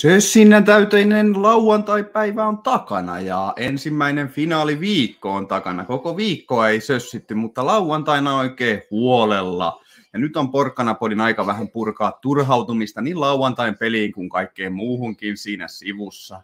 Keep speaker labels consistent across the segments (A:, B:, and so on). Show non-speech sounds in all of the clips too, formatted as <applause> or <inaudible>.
A: Sössinnän täyteinen lauantai-päivä on takana ja ensimmäinen finaaliviikko on takana. Koko viikkoa ei sössitty, mutta lauantaina oikein huolella. Ja nyt on Porkkanapodin aika vähän purkaa turhautumista niin lauantain peliin kuin kaikkeen muuhunkin siinä sivussa.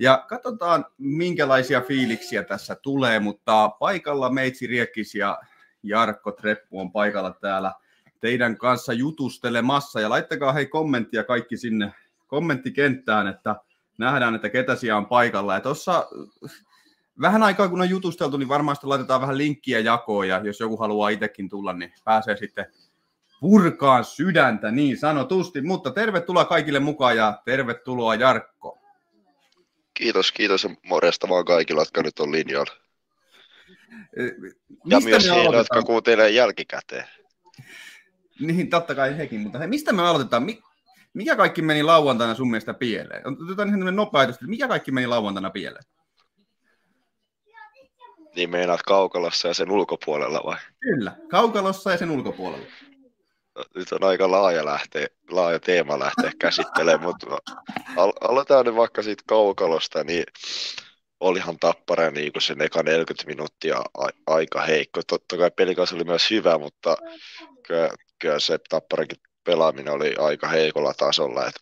A: Ja katsotaan, minkälaisia fiiliksiä tässä tulee, mutta paikalla Meitsi Riekkis ja Jarkko Treppu on paikalla täällä teidän kanssa jutustelemassa. Ja laittakaa hei kommenttia kaikki sinne kommenttikenttään, että nähdään, että ketä siellä on paikalla. Ja tuossa vähän aikaa kun on jutusteltu, niin varmasti laitetaan vähän linkkiä jakoon, ja jos joku haluaa itsekin tulla, niin pääsee sitten purkaan sydäntä niin sanotusti. Mutta tervetuloa kaikille mukaan ja tervetuloa Jarkko.
B: Kiitos, kiitos ja morjesta vaan kaikille, jotka nyt on linjalla.
A: Mistä
B: Ja myös niille, jotka kuuntelee jälkikäteen.
A: Niin, totta kai hekin, mutta hei, mistä me aloitetaan? Mi- mikä kaikki meni lauantaina sun mielestä pieleen? Otetaan ihan nopea mikä kaikki meni lauantaina pieleen?
B: Niin meinaat kaukalossa ja sen ulkopuolella vai?
A: Kyllä, kaukalossa ja sen ulkopuolella.
B: Nyt on aika laaja, lähteä, laaja teema lähteä käsittelemään, mutta al- aloitetaan nyt vaikka siitä kaukalosta, niin olihan tappara niin kuin sen eka 40 minuuttia a- aika heikko. Totta kai pelikas oli myös hyvä, mutta kyllä, kyllä se tapparakin pelaaminen oli aika heikolla tasolla. Et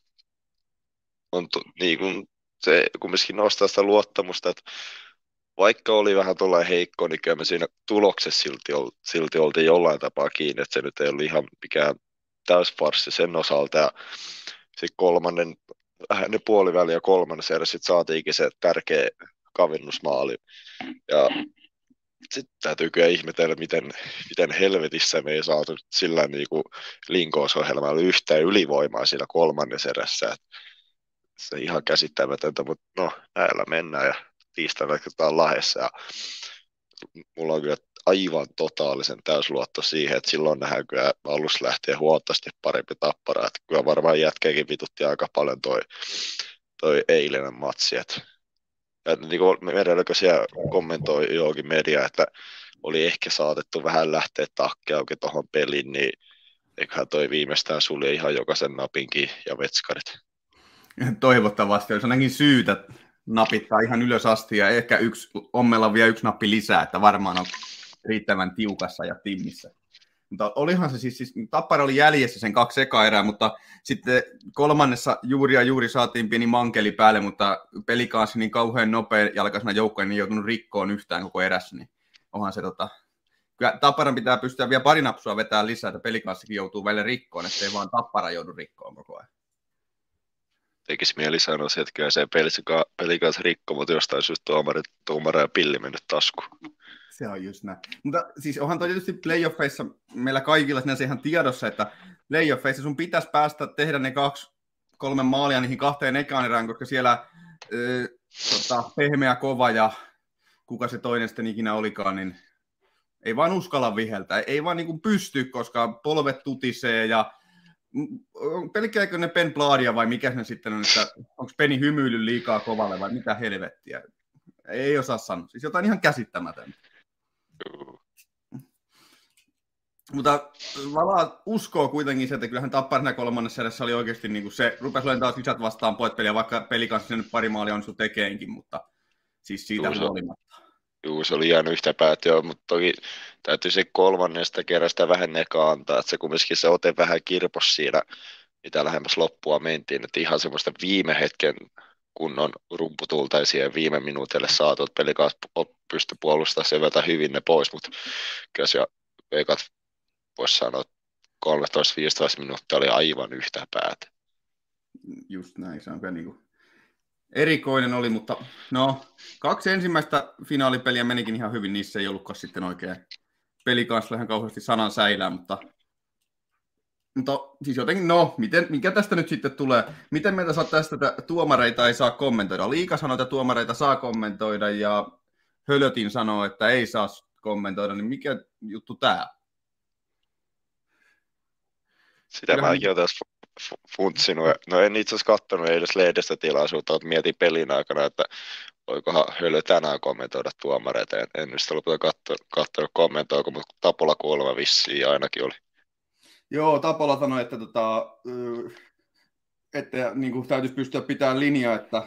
B: on tu- niin kuin se kumminkin nostaa sitä luottamusta, että vaikka oli vähän tuolla heikko, niin kyllä me siinä tuloksessa silti, ol, silti oltiin jollain tapaa kiinni, että se nyt ei ollut ihan mikään täysfarssi sen osalta. Ja sitten kolmannen, vähän ne puoliväli ja kolmannessa sitten saatiinkin se tärkeä kavennusmaali. Ja sitten täytyy kyllä ihmetellä, miten, miten helvetissä me ei saatu sillä niin kuin linkoosohjelmalla yhtään ylivoimaa siinä kolmannessa erässä. Et se ihan käsittämätöntä, mutta no näillä mennään ja tiistaina katsotaan Lahdessa ja mulla on kyllä aivan totaalisen täysluotto siihen, että silloin nähdään kyllä alussa lähtee huomattavasti parempi tappara. Että kyllä varmaan jätkeekin vitutti aika paljon toi, toi eilinen matsi. Että, ja niin kuin siellä kommentoi johonkin media, että oli ehkä saatettu vähän lähteä takki auki tuohon peliin, niin eiköhän toi viimeistään sulje ihan jokaisen napinkin ja vetskarit.
A: Toivottavasti olisi ainakin syytä napittaa ihan ylös asti ja ehkä yksi, ommella vielä yksi nappi lisää, että varmaan on riittävän tiukassa ja timmissä. Mutta olihan se siis, siis Tappara oli jäljessä sen kaksi eka erää, mutta sitten kolmannessa juuri ja juuri saatiin pieni mankeli päälle, mutta peli kanssa niin kauhean nopea jalkaisena joukkoja, niin ei joutunut rikkoon yhtään koko erässä, niin onhan se tota, kyllä Tapparan pitää pystyä vielä pari napsua vetää lisää, että pelikanssakin joutuu välillä rikkoon, ettei vaan Tappara joudu rikkoon koko ajan
B: tekisi mieli sanoa se, että kyllä se peli kanssa rikko, mutta jostain syystä tuomari ja pilli mennyt taskuun.
A: Se on just näin. Mutta siis onhan toi tietysti playoffeissa meillä kaikilla sinänsä ihan tiedossa, että playoffeissa sun pitäisi päästä tehdä ne kaksi, kolme maalia niihin kahteen ekaan erään, koska siellä äh, tota, pehmeä kova ja kuka se toinen sitten ikinä olikaan, niin Ei vaan uskalla viheltää, ei vaan niin pysty, koska polvet tutisee ja pelkkääkö ne Ben Bladia vai mikä ne sitten on, että onko Peni hymyily liikaa kovalle vai mitä helvettiä. Ei osaa sanoa. Siis jotain ihan käsittämätöntä. Mutta Vala uskoo kuitenkin se, että kyllähän Tapparina kolmannessa edessä oli oikeasti niin kuin se, rupesi olemaan taas lisät vastaan poitteliä, vaikka peli kanssa nyt pari maalia onnistui tekeenkin, mutta siis siitä Juu, huolimatta.
B: Juu, se oli jäänyt yhtä päätyä, mutta toki täytyy se kolmannesta kerästä vähän eka antaa, että se kumminkin se ote vähän kirpos siinä, mitä lähemmäs loppua mentiin, että ihan semmoista viime hetken kunnon rumputultaisia ja viime minuutille saatu, että pelikas pystyi puolustamaan sen hyvin ne pois, mutta kyllä se ekat voisi sanoa 13-15 minuuttia oli aivan yhtä päätä.
A: Just näin, se on kyllä niin kuin erikoinen oli, mutta no, kaksi ensimmäistä finaalipeliä menikin ihan hyvin, niissä ei ollutkaan sitten oikein peli kanssa ihan kauheasti sanan säilää, mutta, mutta siis jotenkin, no, miten, mikä tästä nyt sitten tulee? Miten meitä saa tästä, että tuomareita ei saa kommentoida? Liika sanoo, että tuomareita saa kommentoida ja Hölötin sanoo, että ei saa kommentoida, niin mikä juttu tämä?
B: Sitä mäkin olen tässä funtsinut. No en itse asiassa katsonut edes lehdestä tilaisuutta, mutta mietin pelin aikana, että voikohan Hölö tänään kommentoida tuomareita. En, en nyt lopulta katsonut kommentoiko, mutta Tapola kuolema vissiin ainakin oli.
A: Joo, Tapola sanoi, että, tota, että niin kuin täytyisi pystyä pitämään linjaa, että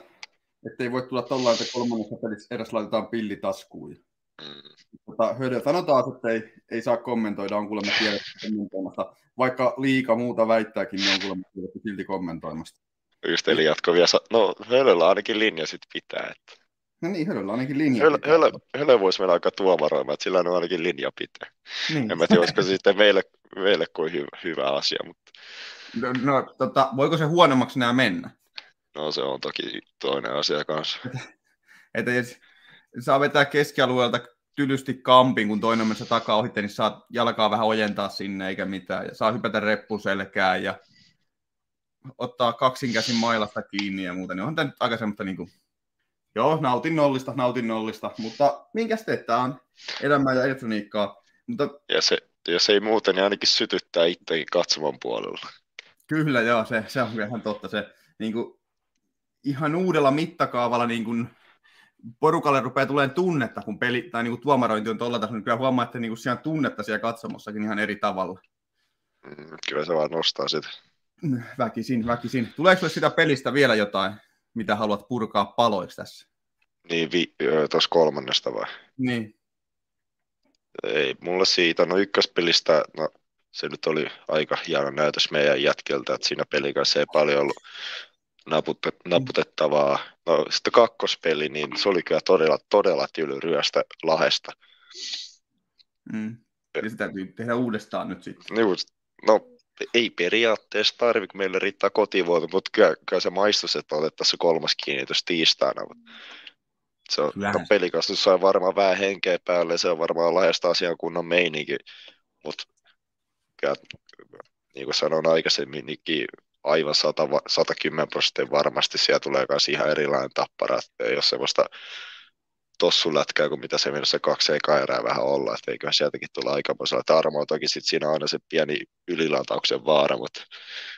A: ei voi tulla tuolla, että kolmannessa pelissä edes laitetaan pillitaskuun. Mm. Tota, Hödö sanotaan, että ei, ei saa kommentoida, on kuulemma kommentoimasta. Vaikka liika muuta väittääkin, niin on kuulemma silti kommentoimasta.
B: Just eli jatkovia, no Hölöllä ainakin linja sitten pitää. Että...
A: No niin, Hölöllä ainakin linja
B: Hölö, pitää. Hölö, Hölö voisi mennä aika tuomaroimaan, että sillä on ainakin linja pitää. Niin. En mä tiedä, olisiko se sitten meille, meille kuin hyvä, hyvä asia. Mutta...
A: No, no tota, voiko se huonommaksi nämä mennä?
B: No se on toki toinen asia kanssa.
A: että jos saa vetää keskialueelta tylysti kampin, kun toinen mennessä takaa ohitte, niin saa jalkaa vähän ojentaa sinne eikä mitään. Ja saa hypätä reppuselkään ja ottaa kaksinkäsin mailasta kiinni ja muuta. Niin onhan tämä nyt aika semmoista niin kuin, joo, nautin nollista, nautin nollista, mutta minkäs teet, tämä on elämää ja elektroniikkaa. Mutta...
B: Ja se, jos ei muuten, niin ainakin sytyttää itsekin katsoman puolella.
A: Kyllä, joo, se, se on ihan totta. Se, niin kuin, ihan uudella mittakaavalla niin kuin, porukalle rupeaa tulemaan tunnetta, kun peli tai niin kuin tuomarointi on tuolla tasolla, niin kyllä huomaa, että niin kuin siellä on tunnetta siellä katsomossakin ihan eri tavalla.
B: Mm, kyllä se vaan nostaa sitä.
A: Väkisin, väkisin. Tuleeko sitä pelistä vielä jotain, mitä haluat purkaa paloiksi tässä?
B: Niin, vi- tuossa kolmannesta vai?
A: Niin.
B: Ei mulla siitä, no ykköspelistä, no se nyt oli aika hieno näytös meidän jätkiltä, että siinä pelin kanssa ei paljon ollut naputet, naputettavaa. No sitten kakkospeli, niin se oli kyllä todella, todella tylyryöstä lahesta.
A: Mm. Eli se täytyy tehdä uudestaan nyt sitten.
B: Niin, no ei periaatteessa tarvi, kun meille riittää kotivuoto, mutta kyllä, kyllä se maistus, että otettaisiin kolmas kiinnitys tiistaina. Se on, pelikastus sai varmaan vähän henkeä päälle, se on varmaan laajasta asian kunnon meininki, mutta niin kuin sanoin aikaisemmin, niin aivan 100, 110 prosenttia varmasti siellä tulee myös ihan erilainen tappara, että ei ole semmoista tossulätkää kuin mitä se menossa kaksi ekaa erää vähän olla, että eiköhän sieltäkin tulla aikamoisella tarmoa. Toki sitten siinä on aina se pieni ylilatauksen vaara, mutta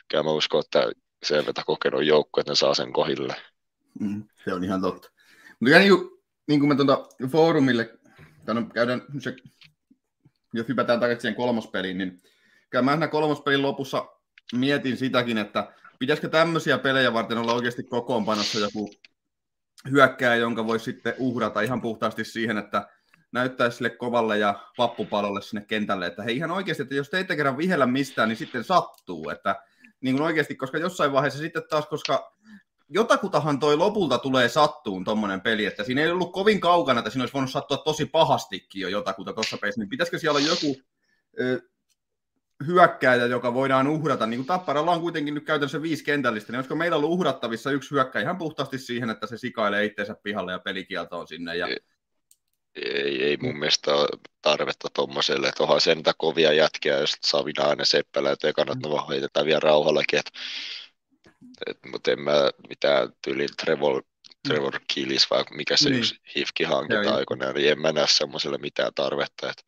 B: kyllä mä uskon, että sen vetä kokenut joukko, että ne saa sen kohille.
A: Mm, se on ihan totta. Mutta niin niin kuin me tuota foorumille no, käydään, se, jos hypätään takaisin siihen kolmospeliin, niin kyllä mä kolmospelin lopussa mietin sitäkin, että pitäisikö tämmöisiä pelejä varten olla oikeasti kokoonpanossa joku hyökkää, jonka voi sitten uhrata ihan puhtaasti siihen, että näyttäisi sille kovalle ja vappupalolle sinne kentälle, että hei ihan oikeasti, että jos teitte kerran vihellä mistään, niin sitten sattuu, että niin kuin oikeasti, koska jossain vaiheessa sitten taas, koska jotakutahan toi lopulta tulee sattuun tuommoinen peli, että siinä ei ollut kovin kaukana, että siinä olisi voinut sattua tosi pahastikin jo jotakuta tuossa pelissä, niin pitäisikö siellä olla joku hyökkääjä, joka voidaan uhrata, niin kuin Tapparalla on kuitenkin nyt käytännössä viisi kentällistä, niin olisiko meillä ollut uhrattavissa yksi hyökkäjä ihan puhtaasti siihen, että se sikailee itseensä pihalle ja pelikieltoon sinne. Ja...
B: Ei, ei mun mielestä ole tarvetta tuommoiselle, että onhan sen niitä kovia jätkiä, jos Savina ja Seppälä, että ekana, että no heitetään vielä rauhallakin, että, mutta en mä mitään tyyliin Trevor, Trevor Killis vai mikä se niin. yksi hifki hankita aikoinaan, niin en mä näe semmoiselle mitään tarvetta, että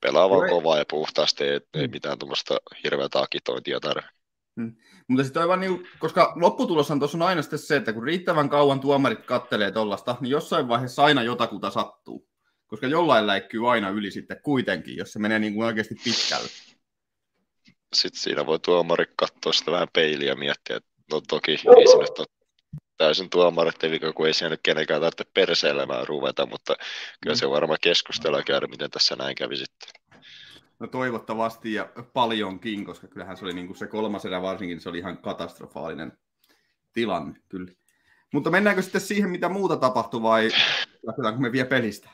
B: pelaa vaan kovaa ja puhtaasti, ei, mm. ei mitään tuommoista hirveätä akitointia tarvitse.
A: Mm. Mutta sitten aivan niin, koska lopputuloshan tuossa on aina sitten se, että kun riittävän kauan tuomarit kattelee tuollaista, niin jossain vaiheessa aina jotakuta sattuu. Koska jollain läikkyy aina yli sitten kuitenkin, jos se menee niin kuin oikeasti pitkälle.
B: Sitten siinä voi tuomari katsoa sitä vähän peiliä ja miettiä, että no toki ei se nyt ole täysin tuomarit, eli kun ei siellä nyt kenenkään tarvitse perseilemään ruveta, mutta kyllä se varmaan keskustella käydä, miten tässä näin kävi sitten.
A: No toivottavasti ja paljonkin, koska kyllähän se oli niin kuin se kolmas erä varsinkin, se oli ihan katastrofaalinen tilanne kyllä. Mutta mennäänkö sitten siihen, mitä muuta tapahtui vai lähdetäänkö me vielä pelistä?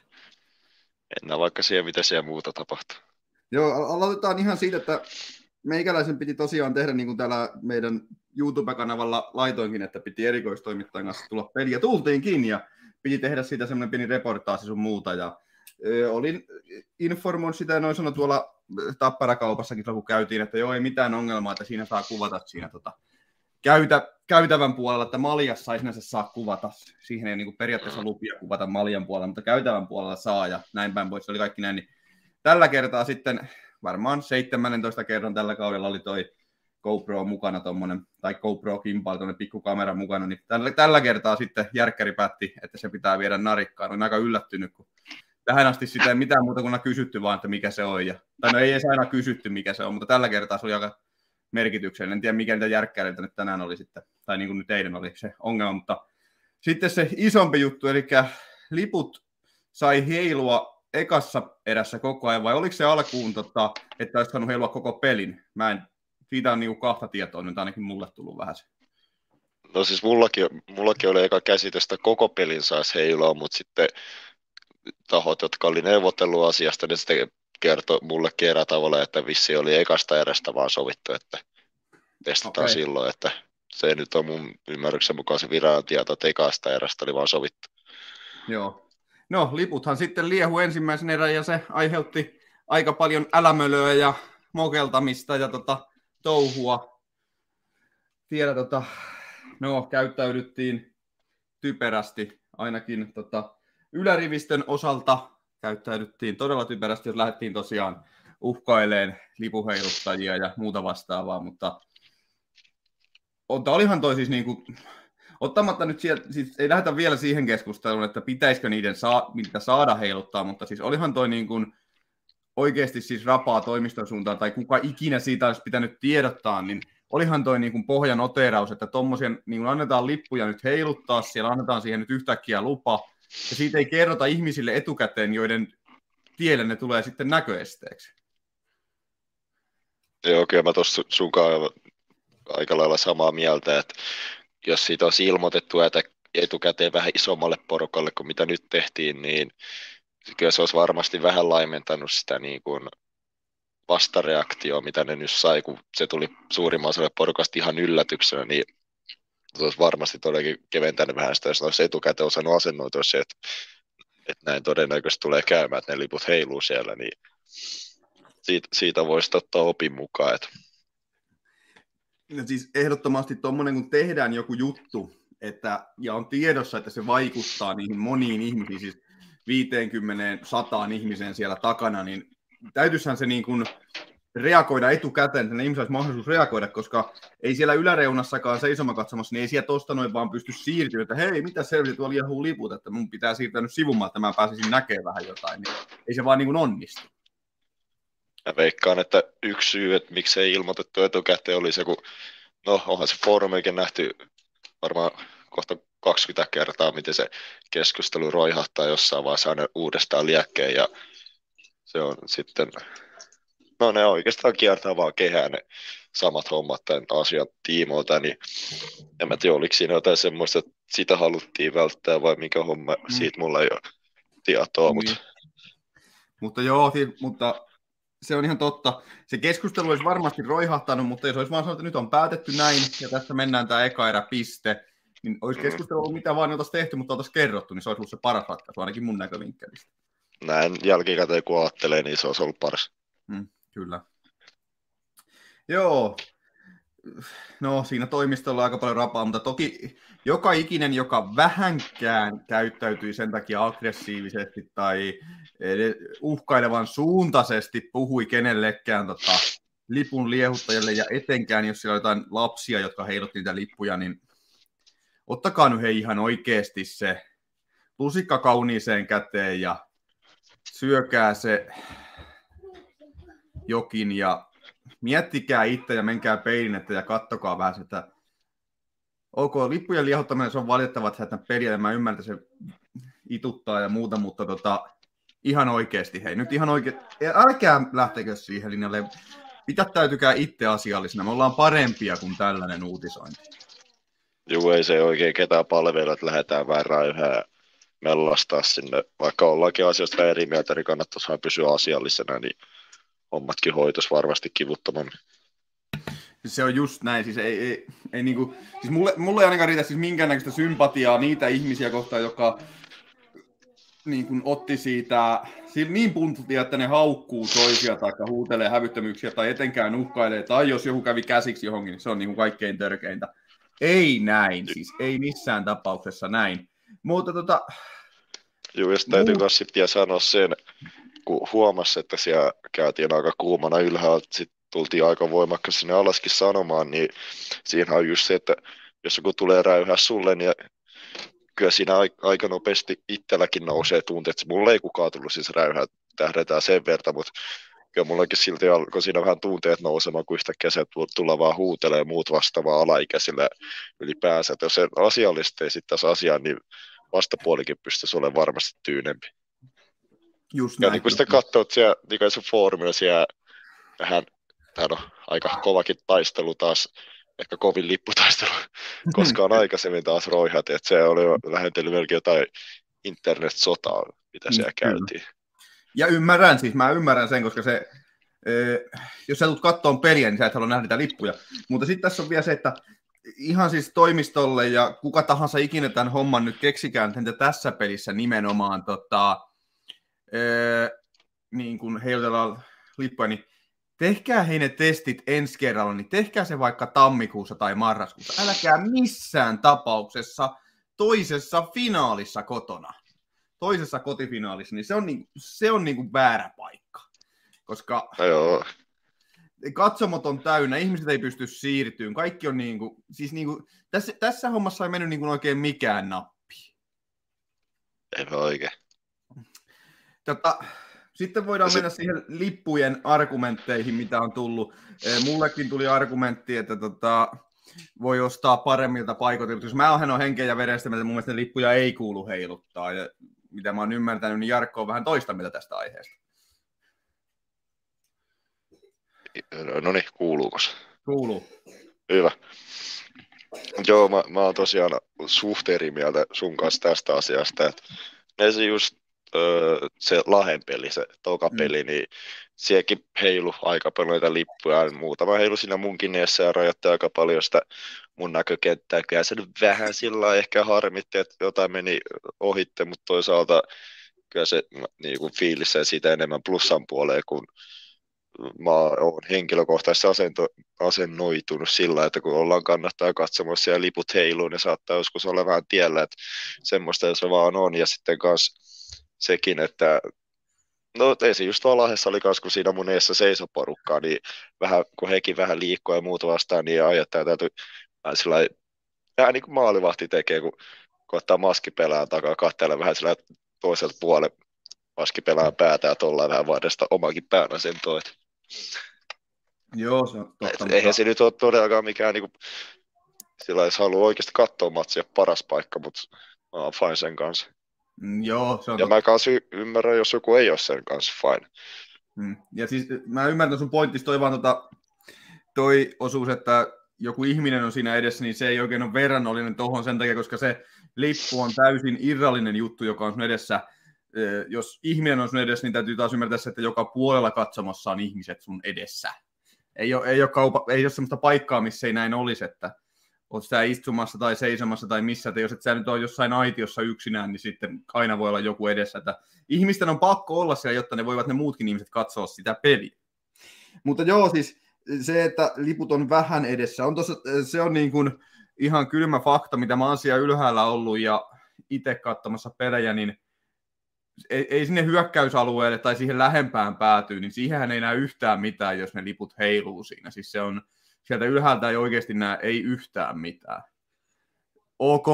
B: Mennään vaikka siihen, mitä siellä muuta tapahtuu.
A: Joo, aloitetaan ihan siitä, että meikäläisen piti tosiaan tehdä, niin kuin täällä meidän YouTube-kanavalla laitoinkin, että piti erikoistoimittajan kanssa tulla peliä. Tultiinkin ja piti tehdä siitä semmoinen pieni reportaasi sun muuta. Ja ö, olin informoinut sitä noin sanoi tuolla tapparakaupassakin, kun käytiin, että joo, ei mitään ongelmaa, että siinä saa kuvata siinä tota, käytä, käytävän puolella, että Maljassa ei sinänsä saa kuvata. Siihen ei niin kuin periaatteessa lupia kuvata Maljan puolella, mutta käytävän puolella saa ja näin päin pois. Se oli kaikki näin. Niin tällä kertaa sitten varmaan 17 kerran tällä kaudella oli toi GoPro mukana tommonen, tai GoPro Kimpal, tuonne pikkukamera mukana, niin tällä, tällä kertaa sitten järkkäri päätti, että se pitää viedä narikkaan. Olen aika yllättynyt, kun tähän asti sitä ei mitään muuta kuin kysytty vaan, että mikä se on. Ja, tai no ei edes aina kysytty, mikä se on, mutta tällä kertaa se oli aika merkityksellinen. En tiedä, mikä niitä järkkäreitä nyt tänään oli sitten, tai niin kuin nyt eilen oli se ongelma, mutta sitten se isompi juttu, eli liput sai heilua ekassa erässä koko ajan, vai oliko se alkuun, tota, että olisi saanut heilua koko pelin? Mä en, siitä on niinku kahta tietoa, nyt ainakin mulle tullut vähän se.
B: No siis mullakin, mullakin oli eka käsitys, että koko pelin saisi heilua, mutta sitten tahot, jotka oli neuvotellut asiasta, niin sitten kertoi mulle kerran tavalla, että vissi oli ekasta erästä vaan sovittu, että testataan okay. silloin, että se nyt on mun ymmärryksen mukaan se viran tieto, että ekasta erästä oli vaan sovittu.
A: Joo, No, liputhan sitten liehu ensimmäisen erän ja se aiheutti aika paljon älämölöä ja mokeltamista ja tota, touhua. Tiedä, tota, no, käyttäydyttiin typerästi, ainakin tota, ylärivistön osalta käyttäydyttiin todella typerästi, jos lähdettiin tosiaan uhkaileen lipuheiluttajia ja muuta vastaavaa, mutta olihan toi siis niin kuin, ottamatta nyt sieltä, siis ei lähdetä vielä siihen keskusteluun, että pitäisikö niiden saa, mitä saada heiluttaa, mutta siis olihan toi niin kuin oikeasti siis rapaa toimiston suuntaan, tai kuka ikinä siitä olisi pitänyt tiedottaa, niin olihan toi niin kuin pohjan oteraus, että tuommoisia niin annetaan lippuja nyt heiluttaa, siellä annetaan siihen nyt yhtäkkiä lupa, ja siitä ei kerrota ihmisille etukäteen, joiden tielle ne tulee sitten näköesteeksi.
B: Joo, kyllä mä tuossa sunkaan aika lailla samaa mieltä, että jos siitä olisi ilmoitettu että etukäteen vähän isommalle porukalle kuin mitä nyt tehtiin, niin kyllä se olisi varmasti vähän laimentanut sitä niin kuin vastareaktioa, mitä ne nyt sai, kun se tuli suurimman osalle porukasta ihan yllätyksenä, niin se olisi varmasti todellakin keventänyt vähän sitä, jos olisi etukäteen osannut asennoitua se, että, että näin todennäköisesti tulee käymään, että ne liput heiluu siellä, niin siitä, siitä voisi ottaa opin mukaan, että
A: No siis ehdottomasti tuommoinen, kun tehdään joku juttu, että, ja on tiedossa, että se vaikuttaa niihin moniin ihmisiin, siis 50 sataan ihmiseen siellä takana, niin täytyishän se niin kuin reagoida etukäteen, että ne ihmiset olisi mahdollisuus reagoida, koska ei siellä yläreunassakaan seisomakatsomassa, niin ei siellä tosta noin vaan pysty siirtymään, että hei, mitä selviä tuolla liehuu liput, että mun pitää siirtyä nyt sivumaan, että mä pääsisin näkemään vähän jotain, niin ei se vaan niin kuin onnistu.
B: Mä veikkaan, että yksi syy, että miksei ilmoitettu etukäteen oli se, kun no onhan se foorumikin nähty varmaan kohta 20 kertaa, miten se keskustelu roihahtaa jossain vaiheessa aina uudestaan liekkeen ja se on sitten, no ne oikeastaan kiertää vaan kehään ne samat hommat tämän asian tiimoilta, niin en mä tiedä, oliko siinä jotain semmoista, että sitä haluttiin välttää vai mikä homma, mm. siitä mulla ei ole tietoa, niin. mutta...
A: Mutta joo, mutta se on ihan totta. Se keskustelu olisi varmasti roihahtanut, mutta jos olisi vaan sanonut, että nyt on päätetty näin, ja tässä mennään tämä eka erä piste, niin olisi keskustelu ollut mitä vaan oltaisiin tehty, mutta oltaisiin kerrottu, niin se olisi ollut se paras ratkaisu, ainakin mun näkövinkkelistä.
B: Näin jälkikäteen kun ajattelee, niin se olisi ollut paras.
A: Mm, kyllä. Joo, no siinä toimistolla on aika paljon rapaa, mutta toki joka ikinen, joka vähänkään käyttäytyi sen takia aggressiivisesti tai uhkailevan suuntaisesti puhui kenellekään tota, lipun liehuttajalle ja etenkään, jos siellä on jotain lapsia, jotka heilutti niitä lippuja, niin ottakaa nyt he ihan oikeasti se lusikka kauniiseen käteen ja syökää se jokin ja miettikää itse ja menkää peilin että ja kattokaa vähän sitä. Ok, lippujen liehottaminen se on valitettavaa, että peliä, mä ymmärrän, että se ituttaa ja muuta, mutta tota, ihan oikeasti, hei, nyt ihan oikein, älkää lähtekö siihen linjalle. täytykää itse asiallisena, me ollaan parempia kuin tällainen uutisointi.
B: Joo, ei se oikein ketään palvella, että lähdetään vähän räyhää mellastaa sinne, vaikka ollaankin asiasta eri mieltä, niin kannattaisi vähän pysyä asiallisena, niin hommatkin hoitos varmasti kivuttomammin.
A: Se on just näin, siis ei, ei, ei niinku, siis mulle, mulle ei ainakaan riitä siis minkäännäköistä sympatiaa niitä ihmisiä kohtaan, jotka niin kuin otti siitä niin puntutia, että ne haukkuu toisia tai huutelee hävyttömyyksiä tai etenkään uhkailee, tai jos joku kävi käsiksi johonkin, niin se on niin kuin kaikkein törkeintä. Ei näin, siis ei missään tapauksessa näin. Mutta tota...
B: Joo, ja täytyy myös sitten sanoa sen, kun huomasi, että siellä käytiin aika kuumana ylhäällä, sitten tultiin aika voimakkaasti sinne alaskin sanomaan, niin siinä on just se, että jos joku tulee räyhää sulle, niin kyllä siinä aika nopeasti itselläkin nousee tunteet, että mulle ei kukaan tullut siis räyhää, tähdetään sen verran, mutta kyllä mullakin silti alkoi siinä vähän tunteet nousemaan, kun yhtäkkiä se tulla vaan huutelee muut vastaavaa alaikäisille ylipäänsä. Että jos se asiallisesti esittäisi asiaa, niin vastapuolikin pystyisi olemaan varmasti tyynempi.
A: Just
B: ja niin kun sitä katsoo, että siellä, niin se foorumilla siellä vähän, on aika kovakin taistelu taas, ehkä kovin lipputaistelu koskaan aikaisemmin taas roihat, että se oli lähentellyt melkein jotain internet-sotaa, mitä siellä Kyllä. käytiin.
A: Ja ymmärrän siis, mä ymmärrän sen, koska se, jos sä tulet kattoon peliä, niin sä et halua nähdä niitä lippuja. Mutta sitten tässä on vielä se, että ihan siis toimistolle ja kuka tahansa ikinä tämän homman nyt keksikään, että tässä pelissä nimenomaan tota, niin kuin heilutellaan lippuja, niin tehkää hei ne testit ensi kerralla, niin tehkää se vaikka tammikuussa tai marraskuussa. Älkää missään tapauksessa toisessa finaalissa kotona, toisessa kotifinaalissa, niin se on, niin, se on niin kuin väärä paikka. Koska
B: no joo.
A: katsomot on täynnä, ihmiset ei pysty siirtymään, kaikki on niin kuin, siis niin kuin, tässä, tässä hommassa ei mennyt niin kuin oikein mikään nappi.
B: Ei oikein.
A: Tota, sitten voidaan mennä siihen lippujen argumentteihin, mitä on tullut. Mullekin tuli argumentti, että tota, voi ostaa paremmilta paikoilta. Jos mä olen henkeä ja verestä, että mun mielestä lippuja ei kuulu heiluttaa. Ja mitä mä oon ymmärtänyt, niin Jarkko on vähän toista mitä tästä aiheesta.
B: No niin, kuuluuko se?
A: Kuuluu.
B: Hyvä. Joo, mä, mä oon tosiaan suht eri mieltä sun kanssa tästä asiasta, että ne se just öö, se Lahen peli, se toka mm. peli, mm. niin sielläkin heilu aika paljon noita lippuja. Muutama heilu siinä munkin eessä ja rajoitti aika paljon sitä mun näkökenttää. Kyllä se nyt vähän sillä ehkä harmitti, että jotain meni ohitte, mutta toisaalta kyllä se niin kuin fiilissä siitä enemmän plussan puoleen, kun mä oon henkilökohtaisesti asento, asennoitunut sillä, että kun ollaan kannattaa katsomassa ja liput heiluun, niin saattaa joskus olla vähän tiellä, että semmoista se vaan on. Ja sitten kanssa sekin, että No se just tuolla Lahdessa oli kanssa, kun siinä mun eessä seisoi porukkaa, niin vähän, kun hekin vähän liikkuu ja muuta vastaan, niin ajattaja täytyy vähän sillä vähän niin kuin maalivahti tekee, kun, ottaa maskipelään takaa, katsella vähän sillä toiselta puolelle maskipelään päätä ja tuolla vähän vaadesta omakin päänä sen toit.
A: Joo, se on totta.
B: Et, eihän se nyt ole todellakaan mikään, niin kuin, sillä jos haluaa oikeasti katsoa matsia, paras paikka, mutta mä oon fine sen kanssa.
A: Mm, joo, se on
B: Ja totta. mä kanssa ymmärrän, jos joku ei ole sen kanssa fine.
A: Mm. Ja siis mä ymmärrän sun pointtista toi vaan tota, toi osuus, että joku ihminen on siinä edessä, niin se ei oikein ole verrannollinen tuohon sen takia, koska se lippu on täysin irrallinen juttu, joka on sun edessä. Jos ihminen on sun edessä, niin täytyy taas ymmärtää se, että joka puolella katsomassa on ihmiset sun edessä. Ei ole, ei ole, kaupa, ei ole sellaista paikkaa, missä ei näin olisi, että oot sä istumassa tai seisomassa tai missä, että jos et sä nyt ole jossain aitiossa yksinään, niin sitten aina voi olla joku edessä. Että ihmisten on pakko olla siellä, jotta ne voivat ne muutkin ihmiset katsoa sitä peliä. Mutta joo, siis se, että liput on vähän edessä, on tossa, se on niin kuin ihan kylmä fakta, mitä mä oon siellä ylhäällä ollut ja itse katsomassa pelejä, niin ei, ei sinne hyökkäysalueelle tai siihen lähempään päätyy, niin siihenhän ei näe yhtään mitään, jos ne liput heiluu siinä. Siis se on, sieltä ylhäältä ei oikeasti näe ei yhtään mitään. Ok,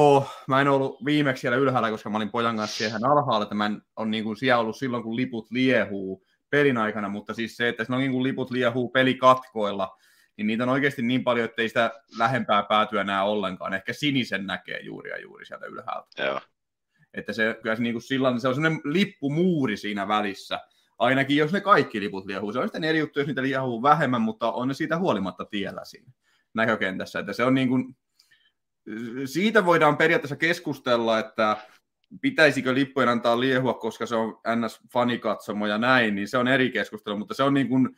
A: mä en ollut viimeksi siellä ylhäällä, koska mä olin pojan kanssa siihen alhaalla, että mä en ole niin kuin siellä ollut silloin, kun liput liehuu pelin aikana, mutta siis se, että silloin kun liput liehuu pelikatkoilla, niin niitä on oikeasti niin paljon, että ei sitä lähempää päätyä näe ollenkaan. Ehkä sinisen näkee juuri ja juuri sieltä ylhäältä.
B: Joo.
A: Että se, kyllä se, niin kuin silloin, se on sellainen lippumuuri siinä välissä. Ainakin jos ne kaikki liput liehuu. Se on sitten eri juttu, jos niitä liehuu vähemmän, mutta on ne siitä huolimatta tiellä siinä näkökentässä. Että se on niin kuin, siitä voidaan periaatteessa keskustella, että pitäisikö lippujen antaa liehua, koska se on NS-fanikatsomo ja näin, niin se on eri keskustelu, mutta se on niin kuin,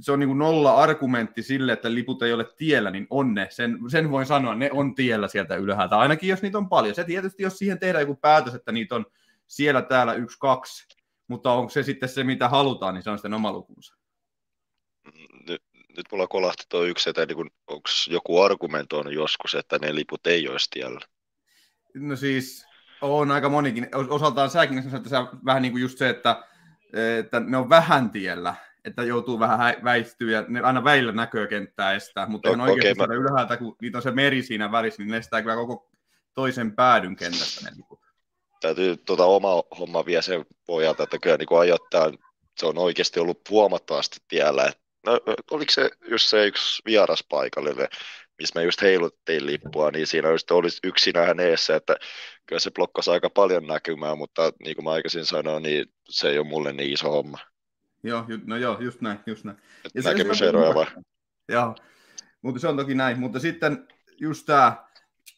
A: se on niin kuin nolla argumentti sille, että liput ei ole tiellä, niin on ne. Sen, sen voin sanoa, ne on tiellä sieltä ylhäältä, ainakin jos niitä on paljon. Se tietysti, jos siihen tehdään joku päätös, että niitä on siellä, täällä, yksi, kaksi, mutta onko se sitten se, mitä halutaan, niin se on sitten oma lukunsa.
B: Nyt, nyt mulla kolahti tuo yksi, että niin onko joku argumentoinut joskus, että ne liput ei olisi tiellä?
A: No siis, on aika monikin. Osaltaan säkin että se on vähän niin kuin just se, että, että ne on vähän tiellä, että joutuu vähän väistyä ja ne aina väillä näkökenttää estää, mutta no, on oikeasti okay, mä... ylhäältä, kun niitä on se meri siinä välissä, niin ne estää kyllä koko toisen päädyn kentästä ne liput.
B: Täytyy tuota oma homma vielä sen pojalta, että kyllä niin ajoittaa, se on oikeasti ollut huomattavasti tiellä. No, oliko se just se yksi vieras paikallinen, missä me just heiluttiin lippua, niin siinä just olisi yksinään eessä, että kyllä se blokkasi aika paljon näkymää, mutta niin kuin mä aikaisin sanoin, niin se ei ole mulle niin iso homma.
A: Joo, no joo, just näin, just näin.
B: Ja näkemyseroja vai?
A: Joo, mutta se on toki näin. Mutta sitten just tämä,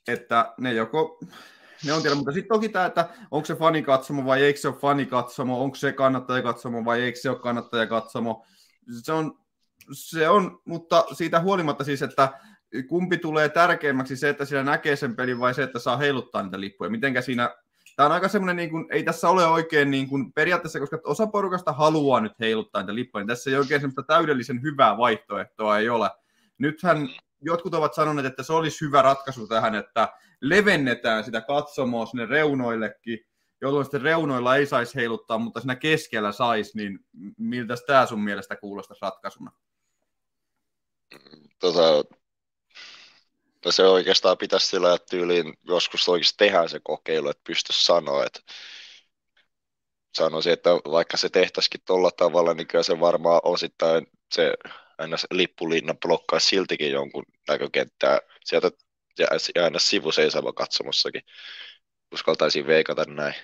A: että ne joko, ne on tiedä, mutta sitten toki tämä, että onko se fanikatsomo vai eikö se ole fanikatsomo, onko se kannattajakatsomo vai eikö se ole kannattajakatsomo. Se on, se on, mutta siitä huolimatta siis, että kumpi tulee tärkeämmäksi se, että siellä näkee sen pelin vai se, että saa heiluttaa niitä lippuja. Mitenkä siinä tämä on aika semmoinen, niin ei tässä ole oikein niin kuin, periaatteessa, koska osa porukasta haluaa nyt heiluttaa niitä lippuja, niin tässä ei oikein semmoista täydellisen hyvää vaihtoehtoa ei ole. Nythän jotkut ovat sanoneet, että se olisi hyvä ratkaisu tähän, että levennetään sitä katsomoa sinne reunoillekin, jolloin sitten reunoilla ei saisi heiluttaa, mutta siinä keskellä saisi, niin miltä tämä sun mielestä kuulostaisi ratkaisuna?
B: Tota, No se oikeastaan pitäisi sillä, tyyliin joskus oikeasti tehdään se kokeilu, että pystyisi sanoa, että sanoisin, että vaikka se tehtäisikin tuolla tavalla, niin kyllä se varmaan osittain se aina lippulinna blokkaa siltikin jonkun näkökenttää sieltä ja aina sivuseisava katsomossakin. Uskaltaisin veikata näin.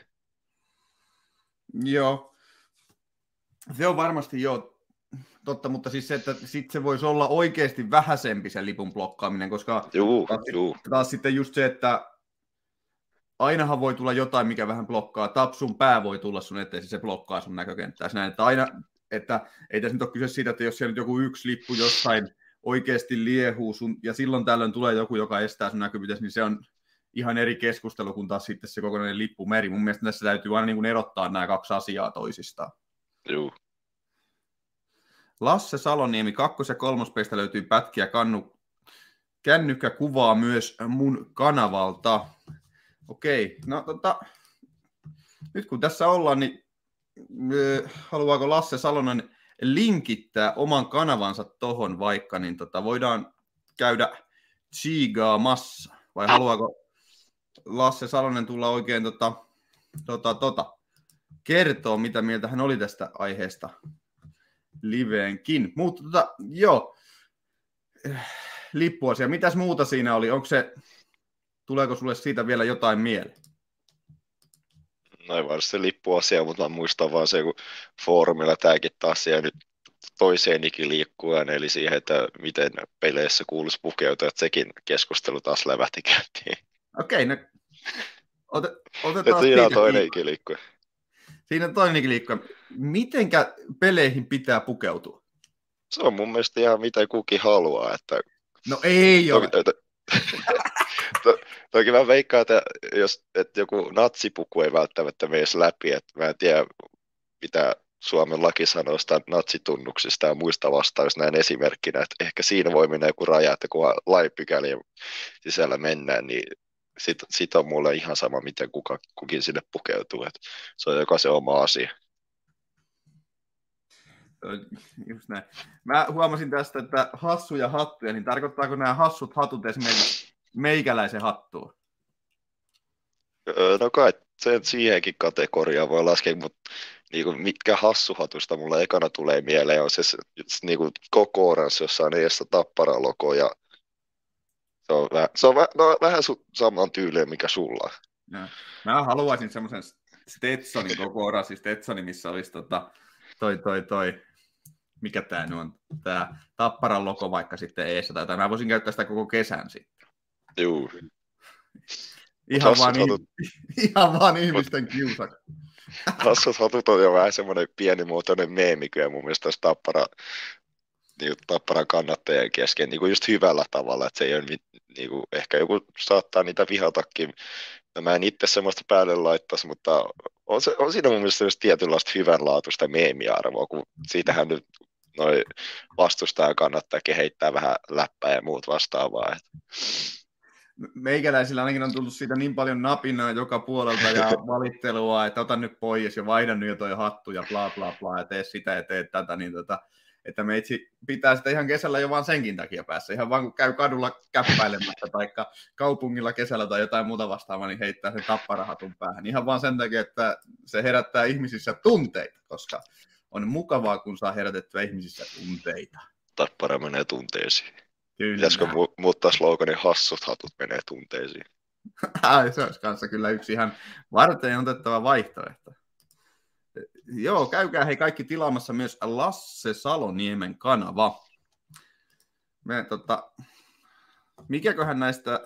A: Joo. Se on varmasti jo totta, mutta siis se, että sit se voisi olla oikeasti vähäisempi se lipun blokkaaminen, koska
B: juu, taas, juu.
A: taas sitten just se, että ainahan voi tulla jotain, mikä vähän blokkaa. Tapsun pää voi tulla sun eteen, se blokkaa sun näkökenttää. Näin, että, aina, että ei tässä nyt ole kyse siitä, että jos siellä nyt joku yksi lippu jossain oikeasti liehuu sun, ja silloin tällöin tulee joku, joka estää sun näkyvyyttä, niin se on ihan eri keskustelu kuin taas sitten se kokonainen lippumeri. Mun mielestä tässä täytyy aina niin kuin erottaa nämä kaksi asiaa toisistaan.
B: Joo.
A: Lasse Saloniemi, kakkos- ja kolmospeistä löytyy pätkiä kannu, kännykkäkuvaa myös mun kanavalta. Okei, no tota, nyt kun tässä ollaan, niin haluaako Lasse Salonen linkittää oman kanavansa tohon vaikka, niin tota, voidaan käydä chigaamassa. Vai haluaako Lasse Salonen tulla oikein tota, tota, tota, kertoa, mitä mieltä hän oli tästä aiheesta? liveenkin. Mutta tota, joo, lippuasia. Mitäs muuta siinä oli? Onko se, tuleeko sulle siitä vielä jotain mieleen?
B: No ei vaan se lippuasia, mutta mä muistan vaan se, kun foorumilla tämäkin taas siellä nyt toiseen ikiliikkuen, eli siihen, että miten peleissä kuuluisi pukeutua, että sekin keskustelu taas lävähti käyntiin.
A: Okei, okay, no Ote, otetaan
B: siinä on toinen ikiliikkue.
A: Siinä on toinen liikka. Mitenkä peleihin pitää pukeutua?
B: Se on mun mielestä ihan mitä kukin haluaa. Että...
A: No ei ole.
B: Toki, to, <laughs> toki mä veikkaan, että, jos, että joku natsipuku ei välttämättä mene läpi. Että mä en tiedä, mitä Suomen laki sanoo sitä natsitunnuksista ja muista vastaan, jos näin esimerkkinä, että ehkä siinä voi mennä joku raja, että kun laipykälien sisällä mennään, niin sit, sit on mulle ihan sama, miten kuka, kukin sinne pukeutuu. Et se on jokaisen oma asia.
A: Just näin. Mä huomasin tästä, että hassuja hattuja, niin tarkoittaako nämä hassut hatut esimerkiksi meikäläisen hattuun?
B: No kai sen siihenkin kategoriaan voi laskea, mutta niin kuin, mitkä hassuhatusta mulle ekana tulee mieleen on se, se niin kuin koko oranssi, jossa on edestä tapparalogo ja se on, vähän, se on väh, no, vähän su, saman tyyliin, mikä sulla.
A: Ja. Mä haluaisin semmoisen Stetsonin koko oranssi Stetsoni, missä olisi tota, toi, toi, toi, mikä tämä nyt on, tämä Tapparan logo vaikka sitten eessä tai Mä voisin käyttää sitä koko kesän sitten.
B: Juu.
A: Ihan vaan, hatut... <laughs> ihan vaan ihmisten kiusa. <laughs>
B: Hassut hatut on jo vähän semmoinen pienimuotoinen meemi kyllä mun mielestä tässä tappara, niin tapparan kannattajien kesken niin kuin just hyvällä tavalla, että se ei ole niin kuin, ehkä joku saattaa niitä vihatakin. No, mä en itse semmoista päälle laittaisi, mutta on, se, on siinä mun mielestä myös tietynlaista hyvänlaatuista meemiarvoa, kun siitähän nyt noi vastustaja kannattaa heittää vähän läppää ja muut vastaavaa. Että
A: meikäläisillä ainakin on tullut siitä niin paljon napinaa joka puolelta ja <laughs> valittelua, että otan nyt pois ja vaihdan nyt jo toi hattu ja bla bla bla ja tee sitä ja tee tätä, niin tota, että meitsi pitää sitä ihan kesällä jo vaan senkin takia päässä. Ihan vaan kun käy kadulla käppäilemättä tai kaupungilla kesällä tai jotain muuta vastaavaa, niin heittää sen tapparahatun päähän. Ihan vaan sen takia, että se herättää ihmisissä tunteita, koska on mukavaa, kun saa herätettyä ihmisissä tunteita.
B: Tappara menee tunteisiin. Kyllä. Pitäisikö mu- muuttaa sloganin hassut hatut menee tunteisiin? <laughs>
A: Ai, se olisi kanssa kyllä yksi ihan varten otettava vaihtoehto. Joo, käykää hei kaikki tilaamassa myös Lasse Saloniemen kanava. Me, tota, mikäköhän näistä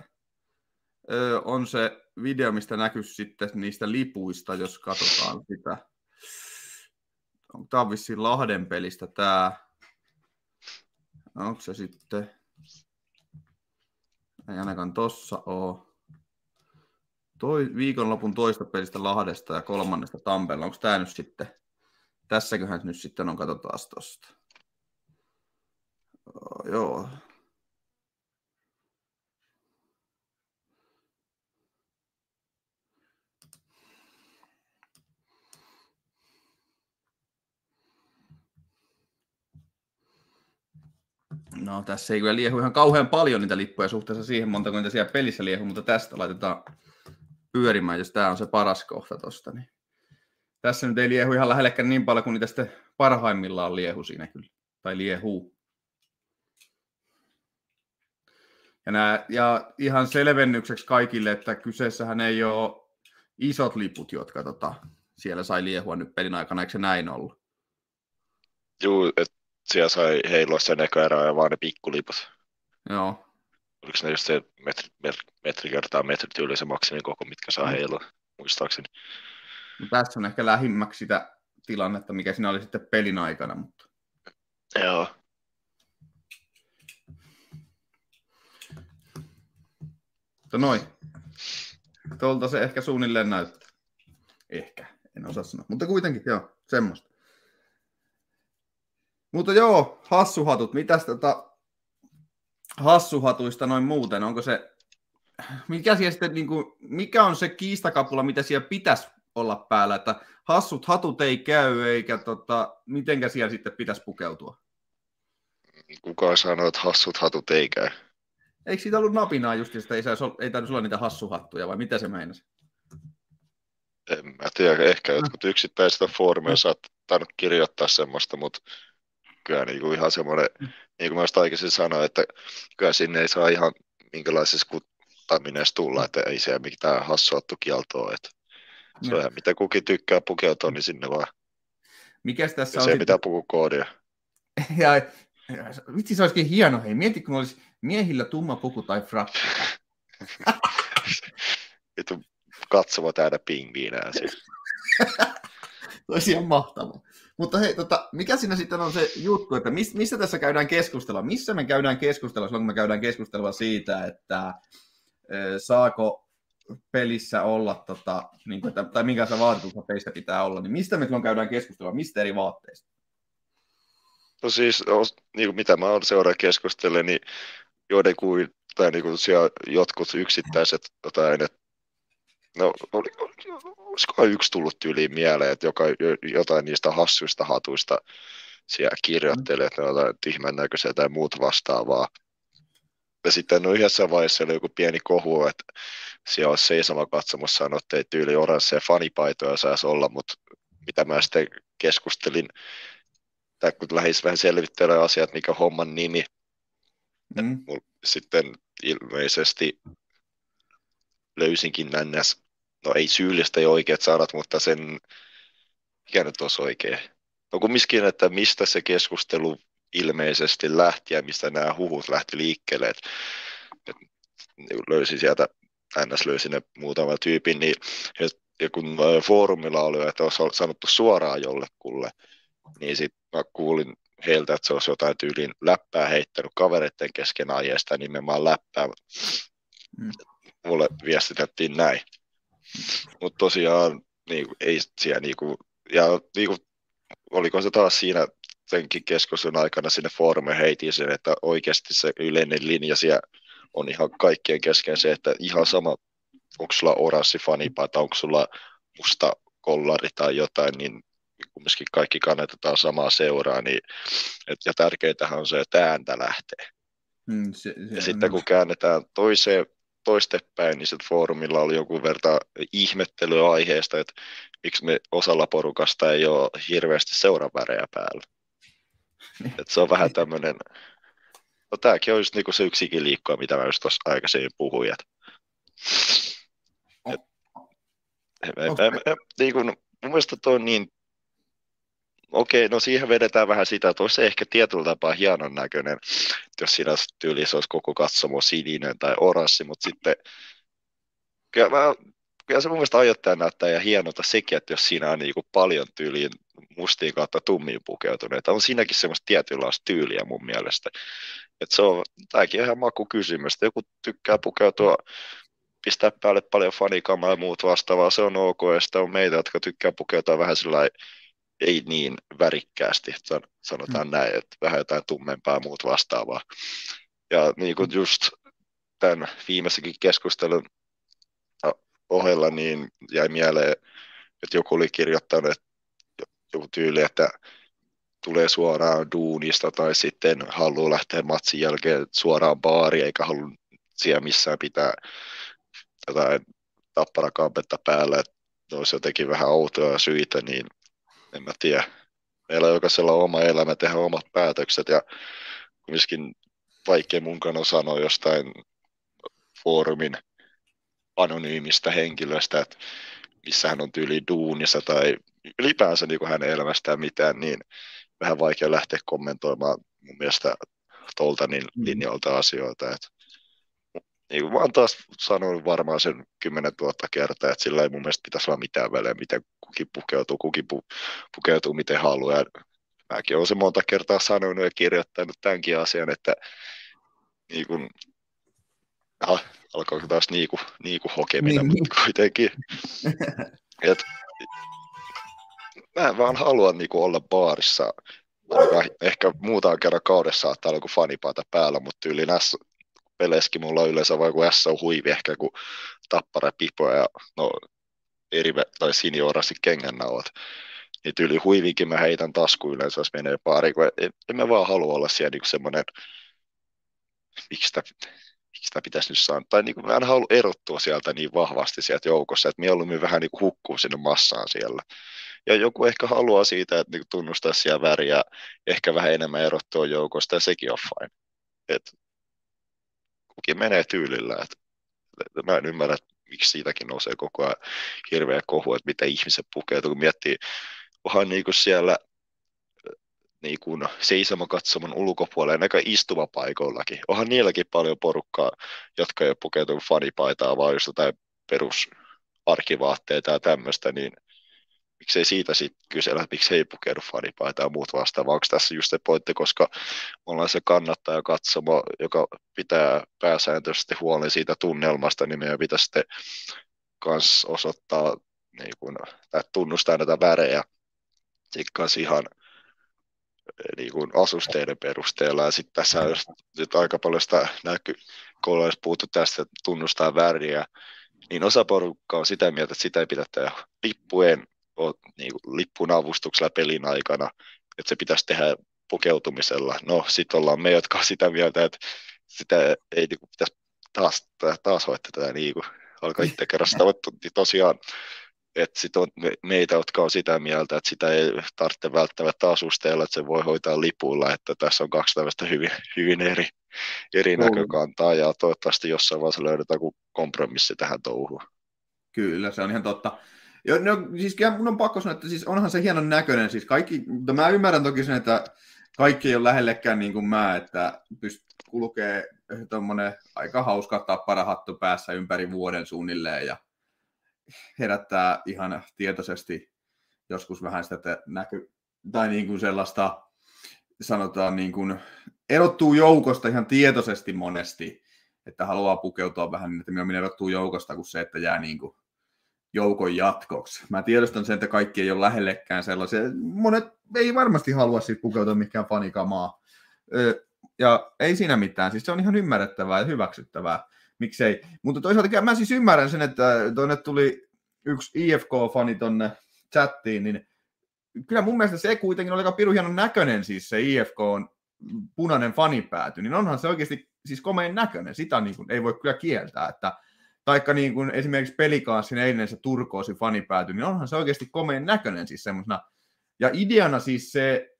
A: ö, on se video, mistä näkyy sitten niistä lipuista, jos katsotaan sitä. Tämä on vissiin Lahden pelistä tämä. Onko se sitten ei ainakaan tossa ole. Toi, viikonlopun toista pelistä Lahdesta ja kolmannesta Tampeella. Onko tämä nyt sitten? Tässäköhän nyt sitten on, katsotaan tosta. Joo, No tässä ei kyllä liehu ihan kauhean paljon niitä lippuja suhteessa siihen monta kuin niitä siellä pelissä liehu, mutta tästä laitetaan pyörimään, jos tämä on se paras kohta tosta. Niin. Tässä nyt ei liehu ihan lähellekään niin paljon kuin niitä sitten parhaimmillaan liehu siinä kyllä, tai liehu. Ja, nämä, ja ihan selvennykseksi kaikille, että kyseessähän ei ole isot liput, jotka tota, siellä sai liehua nyt pelin aikana, eikö se näin ollut?
B: Joo, että siellä sai heilua sen eka erää ja vaan ne pikkuliput.
A: Joo.
B: Oliko ne just se metri, metri, metri kertaa metri tyyli se maksimin koko, mitkä saa mm. heilua, muistaakseni.
A: No, tässä on ehkä lähimmäksi sitä tilannetta, mikä siinä oli sitten pelin aikana. Mutta...
B: Joo.
A: Mutta noin. Tuolta se ehkä suunnilleen näyttää. Ehkä, en osaa sanoa. Mutta kuitenkin, joo, semmoista. Mutta joo, hassuhatut. Mitäs tota hassuhatuista noin muuten? Onko se, mikä, siellä sitten, niin kuin, mikä on se kiistakapula, mitä siellä pitäisi olla päällä, että hassut hatut ei käy, eikä tota, mitenkä siellä sitten pitäisi pukeutua?
B: Kuka sanoo, että hassut hatut ei käy?
A: Eikö siitä ollut napinaa just, että ei, saisi, ei täytyisi olla niitä hassuhattuja, vai mitä se meinasi?
B: En mä tiedä, ehkä jotkut yksittäiset foorumeja saattanut kirjoittaa semmoista, mutta kyllä niin kuin ihan semmoinen, niin kuin mä aikaisemmin sanoin, että kyllä sinne ei saa ihan minkälaisessa kuttaminen tulla, että ei se mitään hassuattu kieltoa, että se on ihan mitä kukin tykkää pukeutua, niin sinne vaan.
A: Mikäs tässä
B: on? Se pitää puhua koodia.
A: Ja, <laughs> ja, vitsi, se olisikin hieno. Hei, mieti, kun olisi miehillä tumma puku tai frakki. <laughs>
B: Vittu katsova täydä pingviinää siis. <laughs>
A: olisi ihan mahtavaa. Mutta hei, tota, mikä siinä sitten on se juttu, että mis, missä tässä käydään keskustelua? Missä me käydään keskustelua silloin, kun me käydään keskustelua siitä, että saako pelissä olla, tota, niin kuin, tai minkälaista vaatetusta peistä pitää olla, niin mistä me silloin käydään keskustelua? Mistä eri vaatteista?
B: No siis, niin kuin mitä mä oon seuraan keskustelemaan, niin joidenkuin tai niin kuin siellä jotkut yksittäiset jotain, että no oli, olisikohan yksi tullut tyyliin mieleen, että joka, jotain niistä hassuista hatuista siellä kirjoittelee, että ne on jotain tyhmän näköisiä tai muut vastaavaa. Ja sitten no yhdessä vaiheessa oli joku pieni kohu, että siellä olisi seisoma katsomossa sanoi, että ei tyyli oransseja fanipaitoja saisi olla, mutta mitä mä sitten keskustelin, tai kun lähdin vähän selvittelemään asiat, mikä homman nimi, mm. sitten ilmeisesti löysinkin nännäs, no ei syyllistä ei oikeat sanat, mutta sen, mikä nyt olisi oikein? No kumminkin, että mistä se keskustelu ilmeisesti lähti ja mistä nämä huhut lähti liikkeelle, että et löysin sieltä, ns. löysin ne muutaman tyypin, niin ja kun foorumilla oli, että olisi sanottu suoraan jollekulle, niin sitten mä kuulin heiltä, että se olisi jotain tyyliin läppää heittänyt kavereiden kesken aiheesta, nimenomaan läppää. Mm. Mulle viestitettiin näin. Mutta tosiaan niin, ei siellä niinku, ja niinku, oliko se taas siinä senkin keskustelun aikana sinne foorume heitiin sen, että oikeasti se yleinen linja siellä on ihan kaikkien kesken se, että ihan sama, onko sulla oranssi fanipaita, onko sulla musta kollari tai jotain, niin kumminkin kaikki kannatetaan samaa seuraa, niin, et, ja tärkeintähän on se, että ääntä lähtee. Mm, se, se ja sitten kun käännetään toiseen, toistepäin, niin sitten foorumilla oli joku verta ihmettelyä aiheesta, että miksi me osalla porukasta ei ole hirveästi seuravärejä päällä. <laughs> Et se on vähän tämmöinen, no tämäkin on just niinku se yksikin liikkua, mitä mä just tuossa aikaisemmin puhuin. Et, et, okay. mä, mä, niin kun, mun mielestä toi on niin okei, no siihen vedetään vähän sitä, että olisi ehkä tietyllä tapaa hienon näköinen, jos siinä tyylissä olisi koko katsomo sininen tai oranssi, mutta sitten kyllä, mä, kyllä se mun mielestä ajoittajan näyttää ja hienolta sekin, että jos siinä on niin kuin paljon tyyliin mustiin kautta tummiin pukeutuneita, on siinäkin semmoista tietynlaista tyyliä mun mielestä. Että se on, tämäkin on ihan makukysymys, joku tykkää pukeutua pistää päälle paljon fanikamaa ja muut vastaavaa, se on ok, ja sitten on meitä, jotka tykkää pukeutua vähän sellainen ei niin värikkäästi, sanotaan mm. näin, että vähän jotain tummempaa muut vastaavaa. Ja niin kuin just tämän viimeisenkin keskustelun ohella niin jäi mieleen, että joku oli kirjoittanut että joku tyyli, että tulee suoraan duunista tai sitten haluaa lähteä matsin jälkeen suoraan baariin eikä halua siellä missään pitää jotain tapparakampetta päällä, että olisi jotenkin vähän outoja syitä, niin en mä tiedä. Meillä on jokaisella on oma elämä, tehdä omat päätökset ja kumminkin vaikea munkaan on sanoa jostain foorumin anonyymistä henkilöstä, että missä hän on tyyli duunissa tai ylipäänsä niin kuin hänen elämästään mitään, niin vähän vaikea lähteä kommentoimaan mun mielestä tuolta niin mm. linjoilta asioita. Että niin kuin mä oon taas sanonut varmaan sen 10 000 kertaa, että sillä ei mun mielestä pitäisi olla mitään väliä, miten kukin pukeutuu, kukin pu, pukeutuu miten haluaa. Mäkin olen se monta kertaa sanonut ja kirjoittanut tämänkin asian, että niin kuin, ah, alkoiko taas niiku, niiku hokeminen, niin, mutta kuitenkin. Et, mä en vaan halua niin kuin olla baarissa, ehkä muutaman kerran kaudessa saattaa olla joku fanipaata päällä, mutta yli näissä peleissäkin mulla on yleensä vain kuin S on huivi ehkä kuin tappara pipo ja no, eri tai siniorasi kengännaulat. Niin tyyli huivinkin mä heitän tasku yleensä, jos menee pari, kun en, en mä vaan halua olla siellä niin semmoinen, miksi sitä, miksi sitä pitäisi nyt saada, tai niin kuin, mä en halua erottua sieltä niin vahvasti sieltä joukossa, että mieluummin vähän niin kuin hukkuu sinne massaan siellä. Ja joku ehkä haluaa siitä, että niin tunnustaa siellä väriä, ehkä vähän enemmän erottua joukosta, ja sekin on fine. Et kukin menee tyylillä. Et, et mä en ymmärrä, miksi siitäkin nousee koko ajan hirveä kohu, että mitä ihmiset pukeutuu, kun miettii, onhan niin kuin siellä niin kuin seisomakatsoman ulkopuolella, näkö istumapaikoillakin. Onhan niilläkin paljon porukkaa, jotka ei ole pukeutunut fanipaitaa, vaan just jotain perusarkivaatteita ja tämmöistä, niin miksei siitä sitten kysellä, että miksi ei pukeudu fanipaita ja muut vastaavaa. Onko tässä just se pointti, koska ollaan se kannattaja katsomo, joka pitää pääsääntöisesti huolen siitä tunnelmasta, niin meidän pitäisi sitten kans osoittaa niin kun, tai tunnustaa näitä värejä sitten ihan niin kuin asusteiden perusteella. Ja sitten tässä on nyt aika paljon sitä näky, kun ollaan puhuttu tästä, että tunnustaa väriä, niin osa porukkaa on sitä mieltä, että sitä ei pidä tehdä lippujen, niin kuin lippun avustuksella pelin aikana, että se pitäisi tehdä pukeutumisella. No, sitten ollaan me, jotka on sitä mieltä, että sitä ei niin kuin, pitäisi taas, taas hoitaa tätä niin kuin, alkaa itse kerran sitä, niin tosiaan että sit on meitä, jotka on sitä mieltä, että sitä ei tarvitse välttämättä asusteella, että se voi hoitaa lipulla, että tässä on kaksi tällaista hyvin, hyvin eri, eri näkökantaa ja toivottavasti jossain vaiheessa löydetään kompromissi tähän touhuun.
A: Kyllä, se on ihan totta. Jo, no, siis mun on pakko sanoa, että siis onhan se hienon näköinen. Siis kaikki, mutta mä ymmärrän toki sen, että kaikki ei ole lähellekään niin kuin mä, että pyst, kulkee tuommoinen aika hauska tapparahattu päässä ympäri vuoden suunnilleen ja herättää ihan tietoisesti joskus vähän sitä näky, tai niin kuin sellaista, sanotaan niin kuin, erottuu joukosta ihan tietoisesti monesti, että haluaa pukeutua vähän niin, että minä erottuu joukosta kuin se, että jää niin kuin joukon jatkoksi. Mä tiedostan sen, että kaikki ei ole lähellekään sellaisia. Monet ei varmasti halua siis pukeutua mikään fanikamaa. Ja ei siinä mitään, siis se on ihan ymmärrettävää ja hyväksyttävää miksei. Mutta toisaalta mä siis ymmärrän sen, että tuonne tuli yksi IFK-fani tonne chattiin, niin kyllä mun mielestä se kuitenkin oli aika piru hienon näköinen siis se IFK on punainen fanipääty, niin onhan se oikeasti siis komeen näköinen, sitä niin kuin ei voi kyllä kieltää, että taikka niin kuin esimerkiksi pelikaassin eilinen se turkoosi fanipääty, niin onhan se oikeasti komeen näköinen siis semmoisena. Ja ideana siis se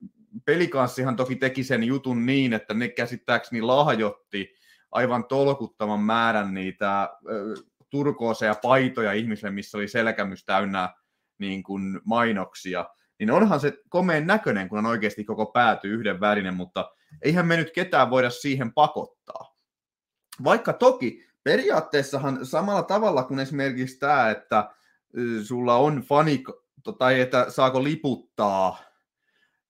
A: pelikaassihan toki teki sen jutun niin, että ne käsittääkseni lahjotti aivan tolkuttavan määrän niitä turkooseja paitoja ihmisille, missä oli selkämys täynnä niin kuin mainoksia, niin onhan se komeen näköinen, kun on oikeasti koko pääty yhden värinen, mutta eihän me nyt ketään voida siihen pakottaa. Vaikka toki periaatteessahan samalla tavalla kuin esimerkiksi tämä, että sulla on fani, tai että saako liputtaa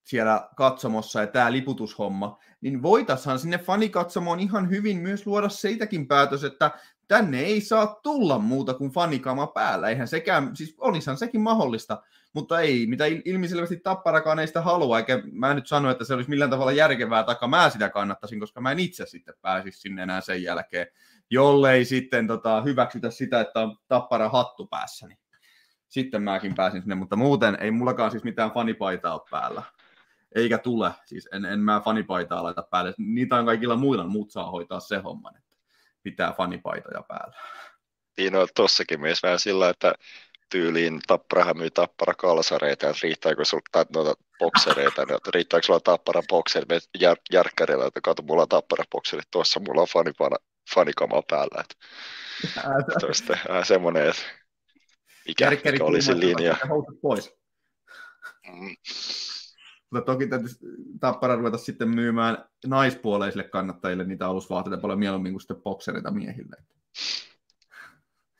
A: siellä katsomossa ja tämä liputushomma, niin voitaisiin sinne fanikatsomoon ihan hyvin myös luoda seitäkin päätös, että tänne ei saa tulla muuta kuin fanikama päällä. Eihän sekään, siis olisihan sekin mahdollista, mutta ei, mitä ilmiselvästi Tapparakaan ei sitä halua, eikä mä nyt sano, että se olisi millään tavalla järkevää, taikka mä sitä kannattaisin, koska mä en itse sitten pääsisi sinne enää sen jälkeen, jollei sitten tota, hyväksytä sitä, että on Tappara hattu päässä, niin sitten mäkin pääsin sinne, mutta muuten ei mullakaan siis mitään fanipaitaa ole päällä eikä tule. Siis en, en mä fanipaitaa laita päälle. Niitä on kaikilla muilla, muut saa hoitaa se homman, että pitää fanipaitoja päällä.
B: Niin on tossakin myös vähän sillä, että tyyliin tapparahan myy tappara kalsareita, että riittääkö sinulla noita boksereita, niin että riittääkö sulla tappara bokseri jär, järkkärillä, että kato, mulla on tappara bokseri, tuossa mulla on fanipana, fanikama päällä. Että, tuosta, äh, semmoinen, että mikä, mikä olisi linja.
A: Pois. Mm. Mutta toki täytyisi Tappara ruveta sitten myymään naispuoleisille kannattajille niitä alusvaatteita paljon mieluummin kuin sitten boksereita miehille.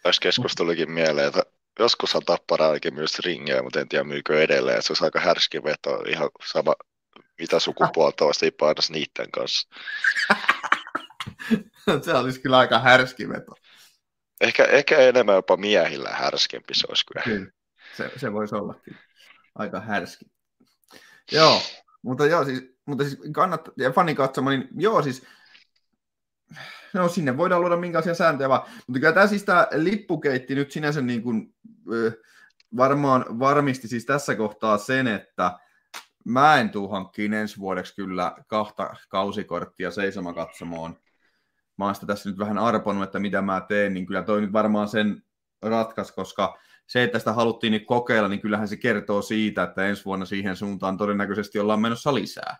B: Tässä keskustelukin mieleen, että joskus on Tappara ainakin myös ringiä, mutta en tiedä myykö edelleen. Se olisi aika härski veto, ihan sama mitä sukupuolta olisi painossa niiden kanssa. <laughs>
A: se olisi kyllä aika härski veto.
B: Ehkä, ehkä enemmän jopa miehillä härskempi se olisi kyllä. kyllä.
A: Se, se voisi ollakin aika härski. Joo, mutta joo, siis, mutta siis kannattaa, ja fani katsomaan, niin joo, siis no sinne voidaan luoda minkälaisia sääntöjä vaan, mutta kyllä tämä siis tämä lippukeitti nyt sinänsä niin kuin, varmaan varmisti siis tässä kohtaa sen, että mä en tuu hankkiin ensi vuodeksi kyllä kahta kausikorttia seisomakatsomoon. Mä oon sitä tässä nyt vähän arponut, että mitä mä teen, niin kyllä toi nyt varmaan sen ratkas, koska se, että sitä haluttiin nyt kokeilla, niin kyllähän se kertoo siitä, että ensi vuonna siihen suuntaan todennäköisesti ollaan menossa lisää.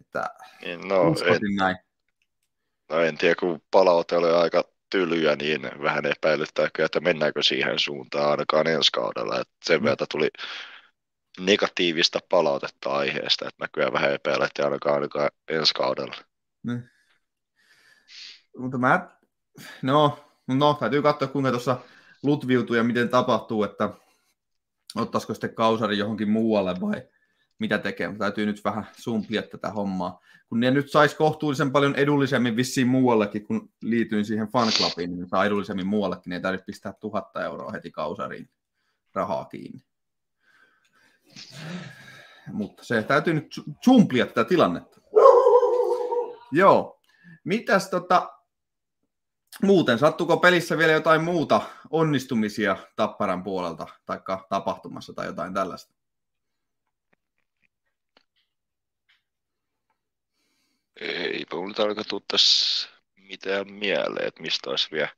A: Että
B: niin, no, en, näin. No en tiedä, kun palaute oli aika tylyä, niin vähän epäilyttää, että mennäänkö siihen suuntaan ainakaan ensi kaudella. Että sen verran tuli negatiivista palautetta aiheesta, että näkyy vähän epäillä, että ainakaan, ainakaan ensi kaudella.
A: Niin. Mutta mä, no, no täytyy katsoa, kuinka tuossa lutviutuu ja miten tapahtuu, että ottaisiko sitten kausari johonkin muualle vai mitä tekee. Mutta täytyy nyt vähän sumplia tätä hommaa. Kun ne nyt saisi kohtuullisen paljon edullisemmin vissiin muuallekin, kun liityin siihen fanclubiin, niin saa edullisemmin muuallekin, niin ei tarvitse pistää tuhatta euroa heti kausariin rahaa kiinni. Mutta se täytyy nyt sumplia tätä tilannetta. Joo. Mitäs tota, muuten, sattuko pelissä vielä jotain muuta onnistumisia Tapparan puolelta, tai tapahtumassa tai jotain tällaista?
B: Ei mulla tarkoita tässä mitään mieleen, että mistä olisi vielä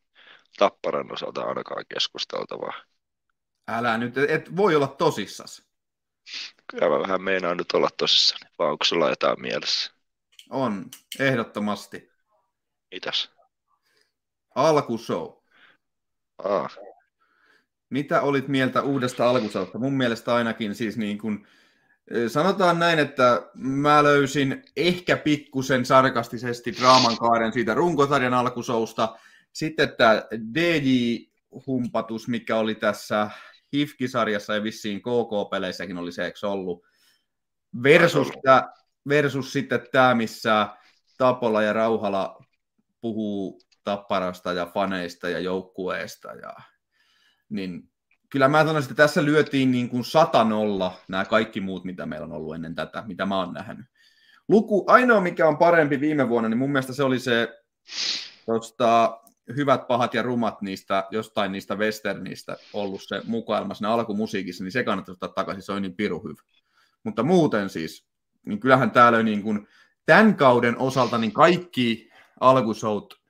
B: Tapparan osalta ainakaan keskusteltavaa.
A: Älä nyt, et voi olla tosissas.
B: Kyllä mä vähän meinaan nyt olla tosissani, vaan onko sulla jotain mielessä?
A: On, ehdottomasti.
B: Mitäs?
A: Alkushow.
B: Ah.
A: Mitä olit mieltä uudesta alkusausta? Mun mielestä ainakin siis niin kuin, sanotaan näin, että mä löysin ehkä pikkusen sarkastisesti draaman kaaren siitä runkosarjan alkusousta. Sitten tämä DJ-humpatus, mikä oli tässä HIFK-sarjassa ja vissiin KK-peleissäkin oli se, eikö ollut? Versus, tää, versus sitten tämä, missä Tapola ja Rauhala puhuu tapparasta ja faneista ja joukkueesta. Ja, niin kyllä mä sanoisin, että tässä lyötiin niin kuin satanolla nämä kaikki muut, mitä meillä on ollut ennen tätä, mitä mä oon nähnyt. Luku, ainoa mikä on parempi viime vuonna, niin mun mielestä se oli se tosta, hyvät, pahat ja rumat niistä, jostain niistä westernistä ollut se mukailma siinä alkumusiikissa, niin se kannattaa ottaa takaisin, se on niin piru hyvä. Mutta muuten siis, niin kyllähän täällä niin kuin, tämän kauden osalta niin kaikki alkusout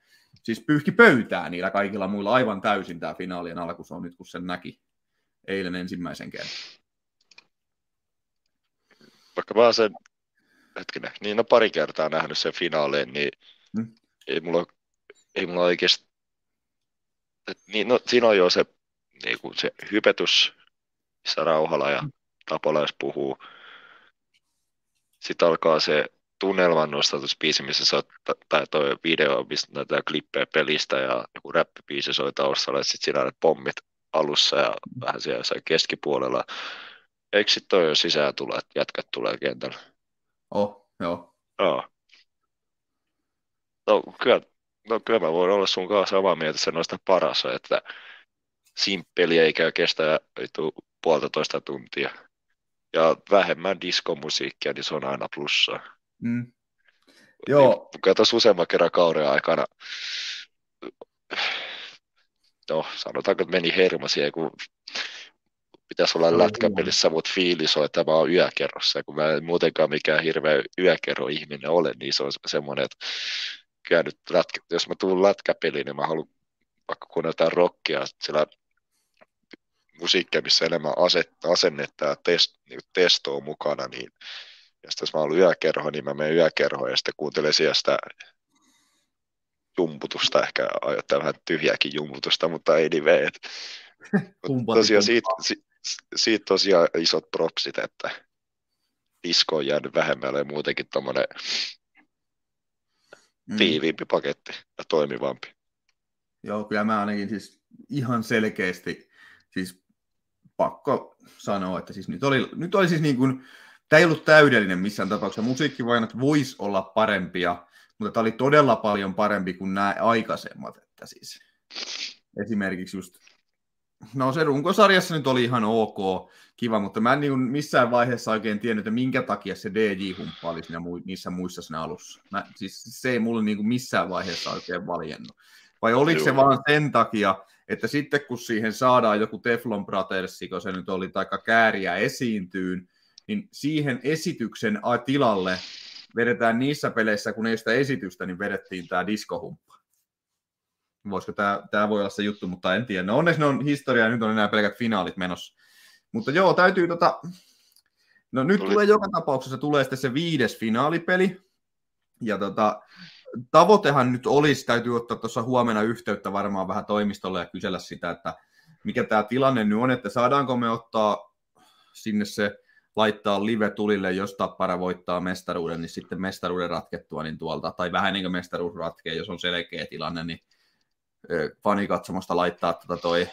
A: siis pyyhki pöytää niillä kaikilla muilla aivan täysin tämä finaalien alku, se on nyt kun sen näki eilen ensimmäisen kerran.
B: Vaikka mä sen, hetkinen, niin no pari kertaa nähnyt sen finaaleen, niin hmm. ei mulla, ei mulla oikeasti, niin, no, siinä on jo se, niin kuin se hypetys, missä Rauhala ja Tapolais puhuu. Sitten alkaa se tunnelman nostatusbiisi, missä sä tai toi video, mistä näitä klippejä pelistä ja joku räppibiisi soi taustalla, ja sitten siinä on pommit alussa ja vähän siellä jossain keskipuolella. Eikö sitten toi jo sisään tule, että jätkät tulee kentällä?
A: Oh, joo.
B: Joo. No kyllä, no kyllä mä voin olla sun kanssa samaa mieltä, että se noista paras että simppeli eikä kestä puolitoista tuntia. Ja vähemmän diskomusiikkia, niin se on aina plussaa. Mm.
A: Joo.
B: Niin, tuossa useamman kerran kauden aikana, no sanotaanko, että meni hermosia, kun pitäisi olla lätkäpelissä, mutta fiilis on, että mä oon yökerrossa. kun mä en muutenkaan mikään hirveä yökerro-ihminen ole, niin se on semmoinen, että kyllä nyt lätkä, jos mä tuun lätkäpeliin, niin mä haluan vaikka kuunnella rockia, sillä musiikkia, missä enemmän asennetta ja test, niin testoa mukana, niin ja sitten jos mä olen yökerho, niin mä menen yökerhoon ja sitten kuuntelen siellä sitä jumputusta, ehkä aiottaa vähän tyhjääkin jumputusta, mutta ei niin vee. tosiaan siitä, siitä, siitä tosiaan isot propsit, että disko on jäänyt vähemmälle ja muutenkin tuommoinen mm. tiiviimpi paketti ja toimivampi.
A: Joo, kyllä mä ainakin siis ihan selkeästi, siis pakko sanoa, että siis nyt oli, nyt oli siis niin kuin, Tämä ei ollut täydellinen missään tapauksessa. Musiikkivainot voisi olla parempia, mutta tämä oli todella paljon parempi kuin nämä aikaisemmat. Että siis esimerkiksi just, no se runkosarjassa nyt oli ihan ok, kiva, mutta mä en niin missään vaiheessa oikein tiennyt, että minkä takia se DJ-humppa oli siinä, niissä muissa siinä alussa. Mä, siis se ei mulle niin missään vaiheessa oikein valjennut. Vai oliko Joo. se vaan sen takia, että sitten kun siihen saadaan joku Teflon Brothers, kun se nyt oli taika kääriä esiintyyn, niin siihen esityksen tilalle vedetään niissä peleissä, kun ei sitä esitystä, niin vedettiin tämä diskohumppa. Voisiko tämä, tämä voi olla se juttu, mutta en tiedä. No onneksi ne on historiaa, nyt on enää pelkät finaalit menossa. Mutta joo, täytyy tota... No nyt Tuli. tulee joka tapauksessa tulee sitten se viides finaalipeli. Ja tota, tavoitehan nyt olisi, täytyy ottaa tuossa huomenna yhteyttä varmaan vähän toimistolle ja kysellä sitä, että mikä tämä tilanne nyt on, että saadaanko me ottaa sinne se laittaa live tulille, jos Tappara voittaa mestaruuden, niin sitten mestaruuden ratkettua niin tuolta, tai vähän niin kuin mestaruus ratkee, jos on selkeä tilanne, niin fanikatsomosta laittaa tota toi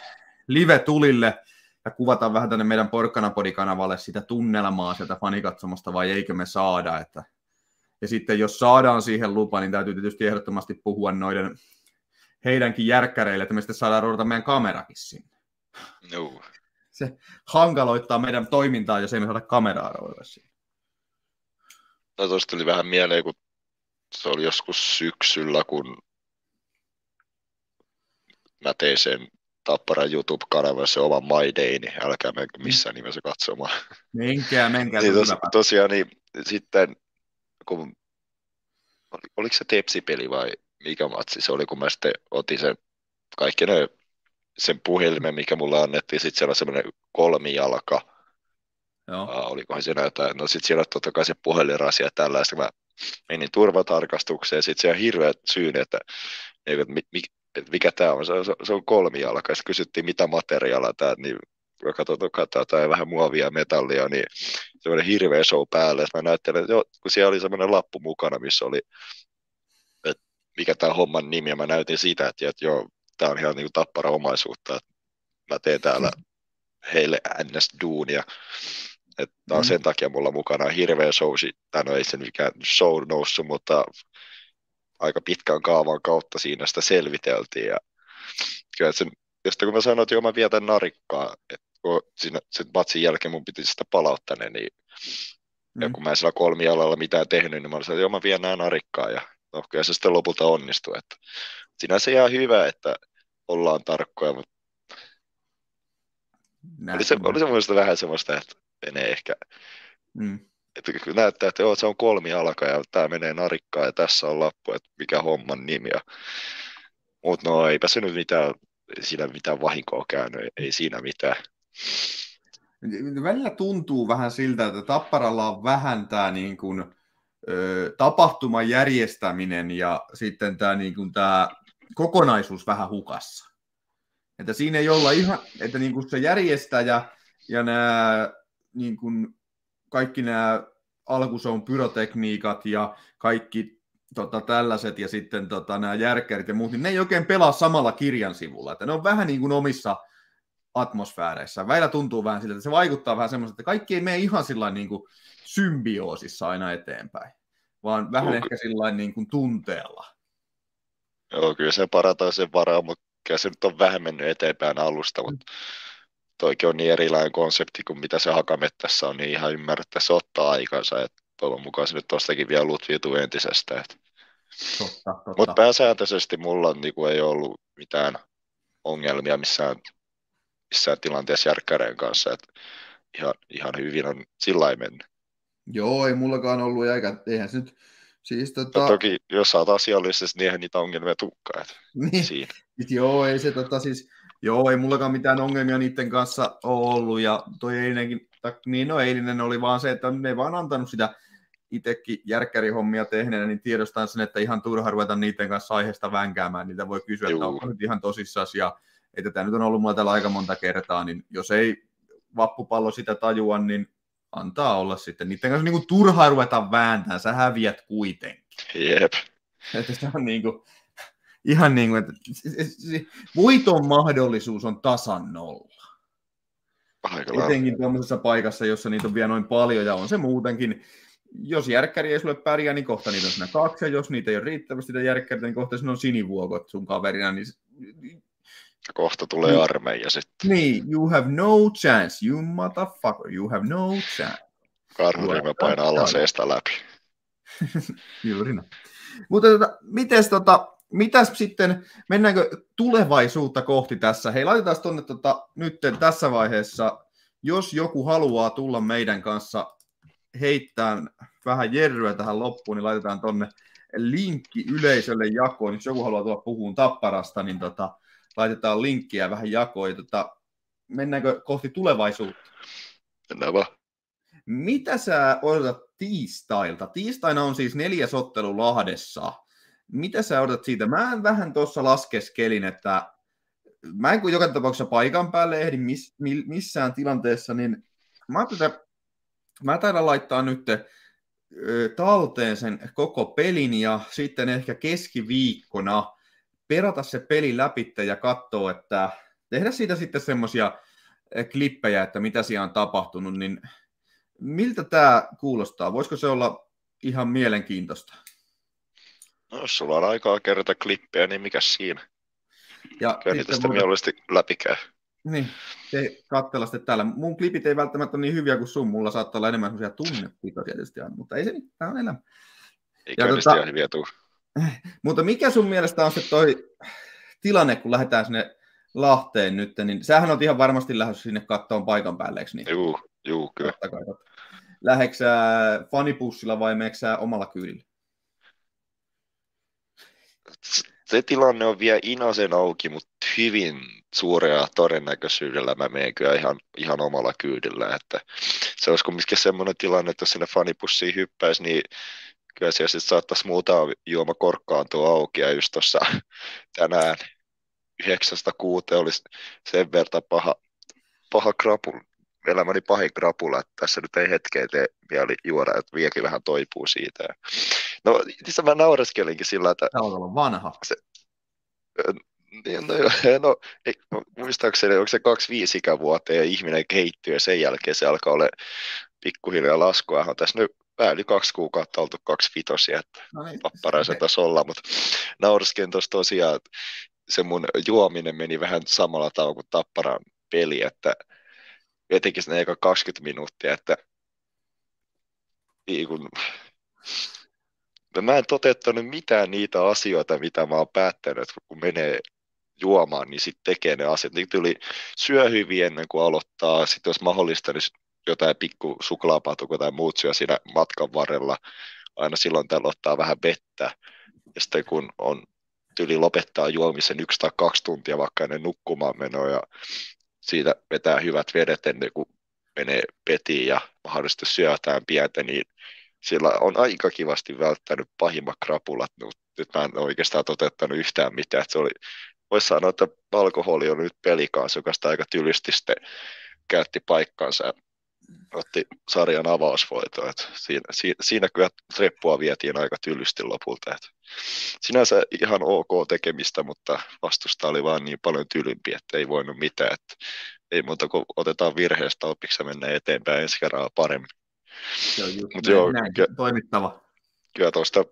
A: live tulille ja kuvata vähän tänne meidän Porkkanapodi-kanavalle sitä tunnelmaa sieltä fanikatsomosta vai eikö me saada, että. Ja sitten jos saadaan siihen lupa, niin täytyy tietysti ehdottomasti puhua noiden heidänkin järkkäreille, että me sitten saadaan ruveta meidän kamerakin sinne.
B: No
A: se hankaloittaa meidän toimintaa, jos ei me saada kameraa roilla siinä.
B: No tuosta tuli vähän mieleen, kun se oli joskus syksyllä, kun mä tein sen Tapparan YouTube-kanavassa oman My Day, niin älkää menkö missään nimessä katsomaan.
A: Menkää, menkää.
B: niin tos, tosiaan, niin sitten kun, oliko se tepsipeli vai mikä matsi se oli, kun mä sitten otin sen kaikki ne, sen puhelimen, mikä mulle annettiin, sitten siellä on semmoinen kolmijalka, Joo. Uh, olikohan siinä jotain, no sitten siellä totta kai se puhelinrasia ja tällaista, mä menin turvatarkastukseen, sitten se on hirveä syyni, että, että, että mikä tämä on, se on, se on kolmijalka, sitten kysyttiin mitä materiaalia tämä, niin katsotaan, katsotaan tai vähän muovia ja metallia, niin semmoinen hirveä show päälle. Mä näyttelen, että jo, kun siellä oli semmoinen lappu mukana, missä oli, että mikä tämä homman nimi, ja mä näytin sitä, että, että joo, tämä on ihan niin kuin tappara omaisuutta, että mä teen täällä heille ns-duunia. Että mm. on sen takia mulla mukana hirveä show, tai no ei se mikään show noussut, mutta aika pitkän kaavan kautta siinä sitä selviteltiin. Ja kyllä sen, sitten kun mä sanoin, että joo mä vietän narikkaa, että kun siinä, sen matsin jälkeen mun piti sitä palauttaa ne, niin mm. ja kun mä en sillä kolmialalla mitään tehnyt, niin mä sanoin, että joo mä vien narikkaa ja no kyllä se sitten lopulta onnistui. Että sinänsä ihan hyvä, että ollaan tarkkoja, mutta Näin. oli se, oli se mun vähän semmoista, että menee ehkä, mm. että näyttää, että joo, se on kolmi alka ja tämä menee narikkaan ja tässä on lappu, että mikä homman nimi. Ja, mutta no eipä se nyt mitään, siinä mitään vahinkoa käynyt, ei siinä mitään.
A: Välillä tuntuu vähän siltä, että Tapparalla on vähän tämä niin kuin, ö, tapahtuman järjestäminen ja sitten tämä, niin kuin, tämä kokonaisuus vähän hukassa. Että siinä ei olla ihan, että niin kuin se järjestäjä ja nämä niin kuin kaikki nämä alkusoun pyrotekniikat ja kaikki tota, tällaiset ja sitten tota, nämä järkkärit ja muut, niin ne ei oikein pelaa samalla kirjan sivulla. Että ne on vähän niin kuin omissa atmosfääreissä. Väillä tuntuu vähän siltä, että se vaikuttaa vähän semmoista, että kaikki ei mene ihan sillä niin kuin symbioosissa aina eteenpäin, vaan vähän no, ehkä sillä niin kuin tunteella.
B: Joo, kyllä se parataan sen varaa, mutta kyllä se nyt on vähän mennyt eteenpäin alusta, mutta toikin on niin erilainen konsepti kuin mitä se hakamettässä on, niin ihan ymmärrettävä se ottaa aikansa, että toivon mukaan se nyt tuostakin vielä lutviutuu entisestä. Että. Totta, totta. Mutta pääsääntöisesti mulla niin kuin, ei ollut mitään ongelmia missään, missään tilanteessa järkkäreen kanssa, että ihan, ihan hyvin on sillä mennyt.
A: Joo, ei mullakaan ollut, eikä, eihän se nyt, siis tota...
B: No toki, jos oot asiallisesti, niin eihän niitä ongelmia tukkaa, <laughs> niin. siinä.
A: Joo, ei se tota siis, Joo, ei mullakaan mitään ongelmia niiden kanssa ole ollut, ja toi eilinenkin, niin no eilinen oli vaan se, että ne ei vaan antanut sitä itsekin järkkärihommia tehneenä, niin tiedostan sen, että ihan turha ruveta niiden kanssa aiheesta vänkäämään. Niitä voi kysyä, Juu. että onko nyt ihan tosissaan, ja että tämä nyt on ollut mulla täällä aika monta kertaa, niin jos ei vappupallo sitä tajua, niin antaa olla sitten. Niiden kanssa niin kuin turha ruveta vääntää, sä häviät kuitenkin.
B: Jep.
A: Että se on niin kuin, ihan niin kuin, että voiton mahdollisuus on tasan nolla.
B: Aika
A: Etenkin tuollaisessa paikassa, jossa niitä on vielä noin paljon, ja on se muutenkin. Jos järkkäri ei sulle pärjää, niin kohta niitä on siinä kaksi, ja jos niitä ei ole riittävästi niitä järkkäriä, niin kohta siinä on sinivuokot sun kaverina, niin
B: kohta tulee niin, armeija sitten.
A: Niin, you have no chance, you motherfucker, you have no chance.
B: Karhuryhmä painaa alaseesta läpi. <laughs>
A: Juuri näin. Mutta tota, miten tota, mitäs sitten, mennäänkö tulevaisuutta kohti tässä? Hei, laitetaan tuonne tota, nyt tässä vaiheessa, jos joku haluaa tulla meidän kanssa heittää vähän jerryä tähän loppuun, niin laitetaan tuonne linkki yleisölle jakoon. Jos joku haluaa tulla puhumaan tapparasta, niin tota, laitetaan linkkiä vähän jakoon. Ja tota, mennäänkö kohti tulevaisuutta?
B: Mennään vaan.
A: Mitä sä odotat tiistailta? Tiistaina on siis neljäs ottelu Lahdessa mitä sä odotat siitä? Mä vähän tuossa laskeskelin, että mä en kun joka tapauksessa paikan päälle ehdi miss, missään tilanteessa, niin mä, tätä, mä taidan laittaa nyt talteen sen koko pelin ja sitten ehkä keskiviikkona perata se peli läpi ja katsoa, että tehdä siitä sitten semmoisia klippejä, että mitä siellä on tapahtunut, niin miltä tämä kuulostaa? Voisiko se olla ihan mielenkiintoista?
B: No, jos sulla on aikaa kerätä klippejä, niin mikä siinä? Ja Kyllä niitä sitten mieluusti läpikää.
A: Niin, te katsella sitten täällä. Mun klipit ei välttämättä ole niin hyviä kuin sun, mulla saattaa olla enemmän sellaisia tunnepitoja tietysti, mutta ei se niin, tämä on
B: elämä. Ei ja tota, hyviä tuu.
A: Mutta mikä sun mielestä on se toi tilanne, kun lähdetään sinne Lahteen nyt, niin sähän on ihan varmasti lähdössä sinne kattoon paikan päälle, eikö niin?
B: Juu, juu, kyllä.
A: Lähetkö sä fanipussilla vai meneekö omalla kyydillä?
B: Se tilanne on vielä inasen auki, mutta hyvin suurella todennäköisyydellä mä menen kyllä ihan, ihan omalla kyydillä. Että se olisi kumminkin semmoinen tilanne, että jos sinne fanipussiin hyppäisi, niin kyllä siellä sitten saattaisi muutama juoma korkkaantua auki. Ja just tuossa <laughs> tänään yhdeksästä kuuteen olisi sen verran paha, paha krapul, elämäni pahin krapula, että tässä nyt ei hetkeä tee mieli juoda, että vieläkin vähän toipuu siitä. No, itse mä naureskelinkin sillä, että...
A: Tämä on vanha. Se,
B: niin, no, <laughs> no, ei, muistaakseni onko se kaksi viisi ikävuotta ja ihminen kehittyy ja sen jälkeen se alkaa olla pikkuhiljaa laskua. On tässä nyt yli kaksi kuukautta oltu kaksi vitosia, että no niin, papparaisen tasolla, mutta nauriskin tuossa tosiaan, että se mun juominen meni vähän samalla tavalla kuin Tapparan peli, että etenkin sinne eka 20 minuuttia, että niin kun, mä en toteuttanut mitään niitä asioita, mitä mä oon päättänyt, kun menee juomaan, niin sitten tekee ne asiat. Niin tuli syö hyvin ennen kuin aloittaa, sitten jos mahdollista, niin jotain pikku suklaapatuko tai muut syö siinä matkan varrella. Aina silloin täällä ottaa vähän vettä. Ja sitten kun on tyli lopettaa juomisen yksi tai kaksi tuntia vaikka ennen nukkumaan menoa ja siitä vetää hyvät vedet ennen kuin menee petiin ja mahdollisesti syö jotain pientä, niin sillä on aika kivasti välttänyt pahimmat krapulat, mutta nyt mä en oikeastaan toteuttanut yhtään mitään. Että se oli, voisi sanoa, että alkoholi on nyt pelikanssa, joka sitä aika tylysti sitten käytti paikkansa otti sarjan avausvoito. Et siinä, siinä, siinä kyllä treppua vietiin aika tylysti lopulta. Et sinänsä ihan ok tekemistä, mutta vastusta oli vaan niin paljon tylympi, että ei voinut mitään. Et ei muuta kuin otetaan virheestä opiksi ja mennään eteenpäin ensi kerralla paremmin.
A: Se on just Mut näin, joo, näin, ky- toimittava.
B: Kyllä tuosta,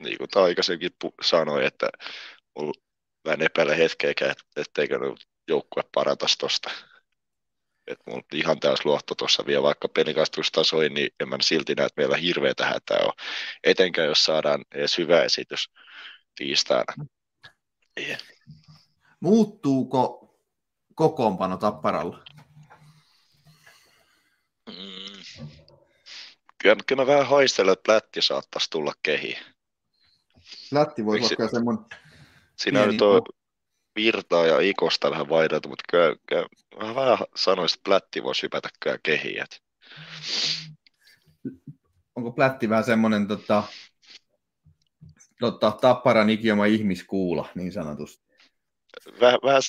B: niin kuin aikaisemmin sanoi, että mulla vähän epäile hetkeäkään, etteikö joukkue parantaisi tuosta että mulla ihan täys luotto tuossa vielä, vaikka pelikastustasoi, niin en mä silti näe, että meillä hirveätä hätää on. Etenkään jos saadaan edes hyvä esitys tiistaina. Yeah.
A: Muuttuuko kokoonpano Tapparalla?
B: Mm. Kyllä, kyllä mä vähän haistelen, että Plätti saattaisi tulla kehiin.
A: Plätti voisi olla semmoinen...
B: Siinä nyt on Virtaa ja Ikosta vähän vaihdeltu, mutta kyllä, kyllä mä vähän sanoisin, että Plätti voisi hypätä kyllä kehiin.
A: Onko Plätti vähän semmoinen tota, tota, tapparan ikioma ihmiskuula, niin sanotusti?
B: Väh, vähän,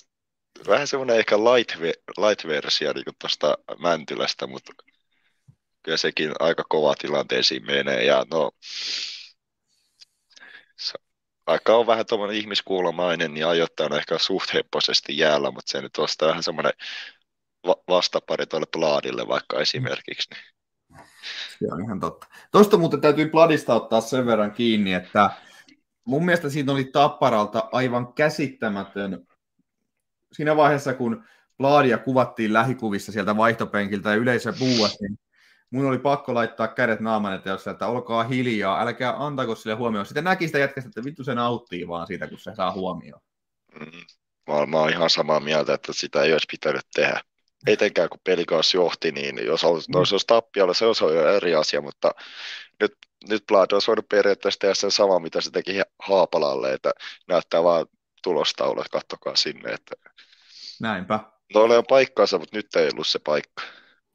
B: vähän semmoinen ehkä light, light-versio niin tuosta Mäntylästä, mutta kyllä sekin aika kova tilanteisiin menee. Ja no, vaikka on vähän tuommoinen ihmiskuulomainen, niin ajoittain on ehkä suht hepposesti jäällä, mutta se nyt sitä vähän semmoinen va- vastapari tuolle Plaadille vaikka esimerkiksi. Niin.
A: Se on ihan totta. Tuosta muuten täytyy Pladista ottaa sen verran kiinni, että mun mielestä siitä oli Tapparalta aivan käsittämätön siinä vaiheessa, kun Plaadia kuvattiin lähikuvissa sieltä vaihtopenkiltä ja yleisö puuasi, niin mun oli pakko laittaa kädet naaman eteen, että olkaa hiljaa, älkää antako sille huomioon. Sitten näki sitä jätkästä, että vittu se nauttii vaan siitä, kun se saa huomioon.
B: Mm. Mä, mä oon ihan samaa mieltä, että sitä ei olisi pitänyt tehdä. Etenkään kun pelikaus johti, niin jos olisi, mm. olisi tappiolla, se olisi jo eri asia, mutta nyt, nyt Blad olisi voinut periaatteessa tehdä sen sama, mitä se teki Haapalalle, että näyttää vaan tulostaulua, kattokaa sinne. Että...
A: Näinpä.
B: No on paikkaansa, mutta nyt ei ollut se paikka.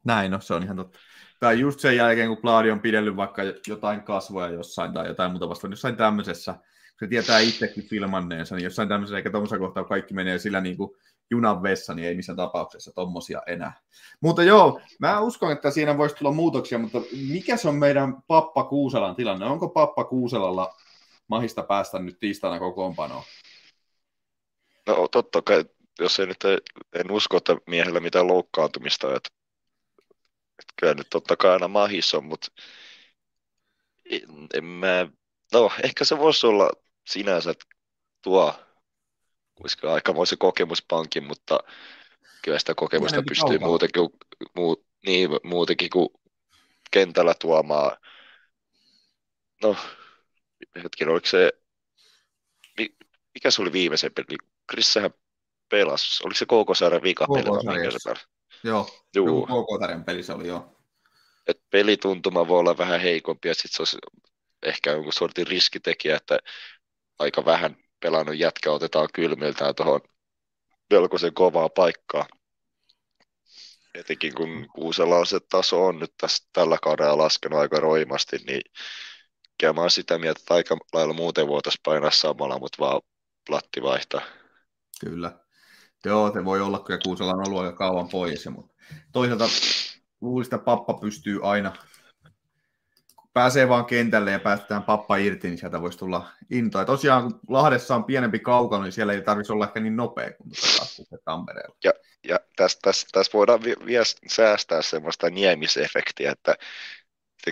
A: Näin, no se on ihan totta tai just sen jälkeen, kun Plaadi on pidellyt vaikka jotain kasvoja jossain tai jotain muuta vastaan, jossain tämmöisessä, se tietää itsekin filmanneensa, niin jossain tämmöisessä, eikä tuommoisessa kohtaa kaikki menee sillä niin kuin junan vessa, niin ei missään tapauksessa tommosia enää. Mutta joo, mä uskon, että siinä voisi tulla muutoksia, mutta mikä se on meidän Pappa Kuuselan tilanne? Onko Pappa Kuuselalla mahista päästä nyt tiistaina kokoonpanoon?
B: No totta kai, jos ei nyt, en usko, että miehellä mitään loukkaantumista, että kyllä nyt totta kai aina mahis on, mutta en, en mä, no ehkä se voisi olla sinänsä tuo koska aikamoisen kokemuspankin, mutta kyllä sitä kokemusta Pienen pystyy muutenkin, muu, niin, muutenkin kuin kentällä tuomaan. No, hetken, oliko se, mikä se oli viimeisen peli? Krissähän pelasi, oliko se KK-sarjan vika peli
A: Joo, Juu. KK-sarjan peli se oli joo.
B: Et pelituntuma voi olla vähän heikompi ja sitten se olisi ehkä jonkun sortin riskitekijä, että aika vähän pelannut jätkä otetaan kylmiltään tuohon melkoisen kovaa paikkaa. Etenkin kun Kuusella on se taso on nyt tässä, tällä kaudella laskenut aika roimasti, niin kyllä mä oon sitä mieltä, että aika lailla muuten voitaisiin painaa samalla, mutta vaan platti vaihtaa.
A: Kyllä. Joo, se voi olla kyllä Kuusella on ollut aika kauan pois, mutta toisaalta luulisin, että pappa pystyy aina pääsee vaan kentälle ja päästetään pappa irti, niin sieltä voisi tulla intoa. Ja tosiaan, kun Lahdessa on pienempi kaukano, niin siellä ei tarvitse olla ehkä niin nopea kuin tuota Tampereella.
B: Ja, ja tässä, tässä, tässä voidaan vielä säästää semmoista niemisefektiä, että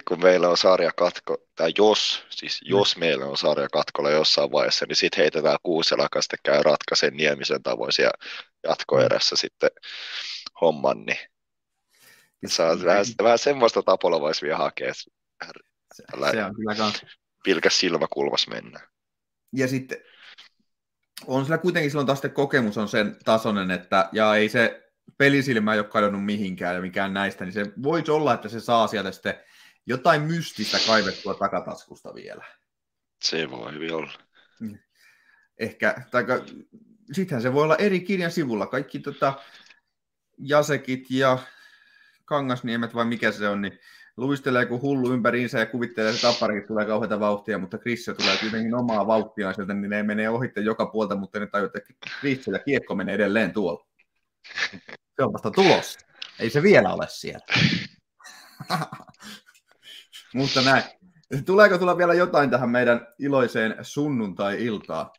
B: kun meillä on sarjakatko, tai jos, siis mm. jos meillä on sarjakatkolla jossain vaiheessa, niin sitten heitetään Kuusela, sitten käy ratkaisen Niemisen tavoin siellä jatkoerässä sitten homman, niin saa vähän, vähän semmoista tapolla voisi vielä hakea
A: se, se on kyllä kans.
B: Pilkäs silmäkulmas mennä.
A: Ja sitten on sillä kuitenkin silloin taas kokemus on sen tasoinen, että ja ei se pelisilmä ei ole kadonnut mihinkään ja mikään näistä, niin se voisi olla, että se saa sieltä sitten jotain mystistä kaivettua takataskusta vielä.
B: Se voi hyvin olla.
A: Mm. Ehkä, tai sittenhän se voi olla eri kirjan sivulla. Kaikki tota, Jasekit ja Kangasniemet vai mikä se on, niin luistelee kuin hullu ympäriinsä ja kuvittelee, että Tapparikin tulee kauheita vauhtia, mutta Krisse tulee kuitenkin omaa vauhtia sieltä, niin ne menee ohitte joka puolta, mutta ne tajutte, että Krisse ja kiekko menee edelleen tuolla. Se on vasta tulos. Ei se vielä ole siellä. <laughs> mutta näin. Tuleeko tulla vielä jotain tähän meidän iloiseen sunnuntai-iltaan?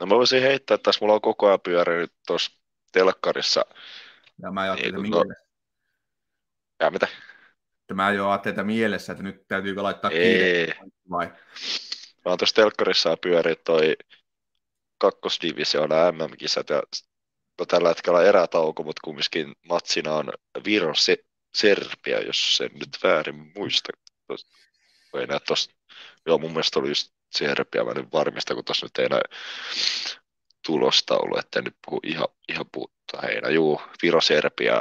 B: No mä voisin heittää, että tässä mulla on koko ajan pyörinyt tuossa telkkarissa.
A: Ja mä ajattelin, niin, että
B: Ja mitä?
A: Että mä jo ajattelin mielessä, että nyt täytyykö laittaa
B: kiinni vai? Mä oon tuossa telkkarissa pyörii toi kakkosdivisioona MM-kisat ja no, tällä hetkellä erätauko, mutta kumminkin matsina on Viron se- Serbia, jos sen nyt väärin muista. Ei enää tosta, joo mun mielestä oli just Serbia, mä nyt varmistan, kun tuossa nyt ei enää tulosta ollut, että nyt puhu ihan, ihan puuttaa heinä. Juu, Viro Serbia.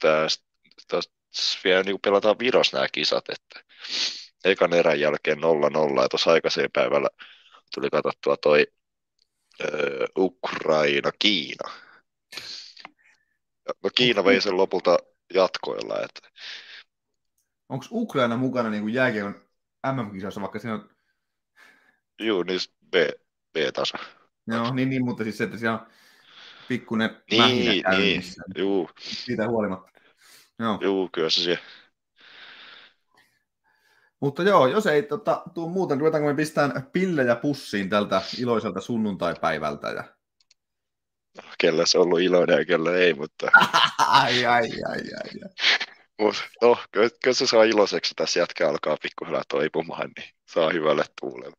B: Tästä, vielä niin pelataan Viros nämä kisat, että ekan erän jälkeen 0-0 ja tuossa aikaiseen päivällä tuli katsottua toi ö, Ukraina, Kiina. No Kiina vei sen lopulta jatkoilla. Että...
A: Onko Ukraina mukana niin jääkiekon MM-kisassa, vaikka siinä on...
B: Joo, niin B, B-taso.
A: Joo, niin, niin, mutta siis se, että siellä on pikkuinen
B: niin, niin, juu.
A: Siitä huolimatta.
B: Joo. Juu, kyllä se siellä.
A: Mutta joo, jos ei tota, tuu muuta, niin ruvetaanko me pistään pillejä pussiin tältä iloiselta sunnuntaipäivältä. Ja...
B: Kellä se on ollut iloinen ja kellä ei, mutta... <laughs>
A: ai, ai, ai, ai, ai.
B: Mut, no, kyllä, kyllä se saa iloiseksi, tässä jätkä alkaa pikkuhiljaa toipumaan, niin saa hyvälle tuulelle.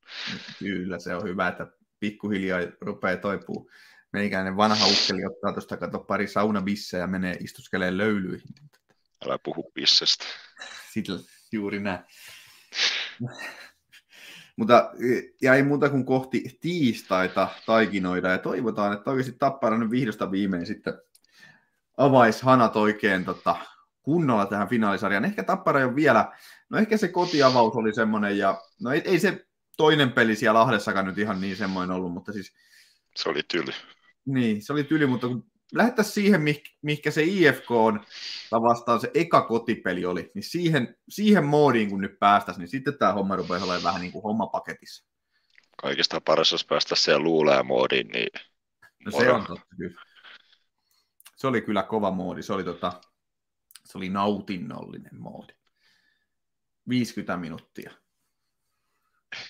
A: Kyllä, se on hyvä, että pikkuhiljaa rupeaa toipumaan. Meikäinen vanha ukkeli ottaa tuosta kato pari saunabissejä ja menee istuskeleen löylyihin.
B: Älä puhu pissestä.
A: Sitten juuri näin. Mutta ja ei muuta kuin kohti tiistaita taikinoida ja toivotaan, että oikeasti Tappara nyt vihdosta viimein sitten avaisi hanat oikein tota, kunnolla tähän finaalisarjaan. Ehkä Tappara jo vielä, no ehkä se kotiavaus oli semmoinen ja no ei, ei se toinen peli siellä Lahdessakaan nyt ihan niin semmoinen ollut, mutta siis...
B: Se oli tyly.
A: Niin, se oli tyly, mutta kun lähdettäisiin siihen, mikä se IFK on vastaan se eka kotipeli oli, niin siihen, siihen moodiin kun nyt päästäisiin, niin sitten tämä homma rupeaa olemaan vähän niin kuin hommapaketissa.
B: Kaikista paras, jos päästä siihen luulee moodiin, niin
A: No se on totta kyllä. Se oli kyllä kova moodi, se oli, tota, se oli nautinnollinen moodi. 50 minuuttia.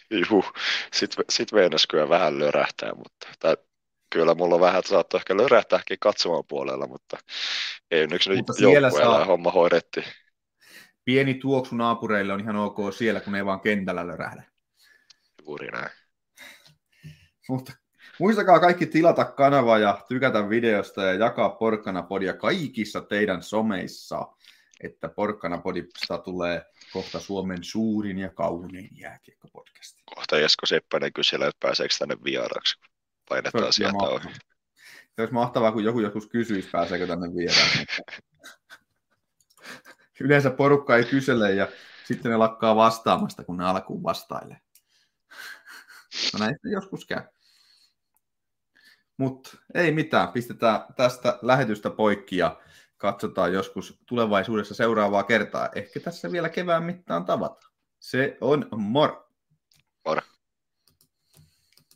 B: Juu, sitten sit meinas kyllä vähän lörähtää, mutta tai kyllä mulla vähän saattoi ehkä lörähtääkin katsomaan puolella, mutta ei nyt joukkueella saa... homma hoidettiin.
A: Pieni tuoksu naapureille on ihan ok siellä, kun ei vaan kentällä lörähdä.
B: Juuri näin.
A: Mutta muistakaa kaikki tilata kanava ja tykätä videosta ja jakaa Porkkanapodia kaikissa teidän someissa, että Porkkanapodista tulee kohta Suomen suurin ja kaunein jääkiekkopodcasti.
B: Kohta Jesko Seppänen kyselee, että pääseekö tänne vieraaksi painetaan sieltä ohi.
A: Se olisi mahtavaa, kun joku joskus kysyisi, pääseekö tänne vieraan. <laughs> Yleensä porukka ei kysele ja sitten ne lakkaa vastaamasta, kun ne alkuun vastailee. No näin joskus käy. Mutta ei mitään, pistetään tästä lähetystä poikki ja katsotaan joskus tulevaisuudessa seuraavaa kertaa. Ehkä tässä vielä kevään mittaan tavata. Se on moro!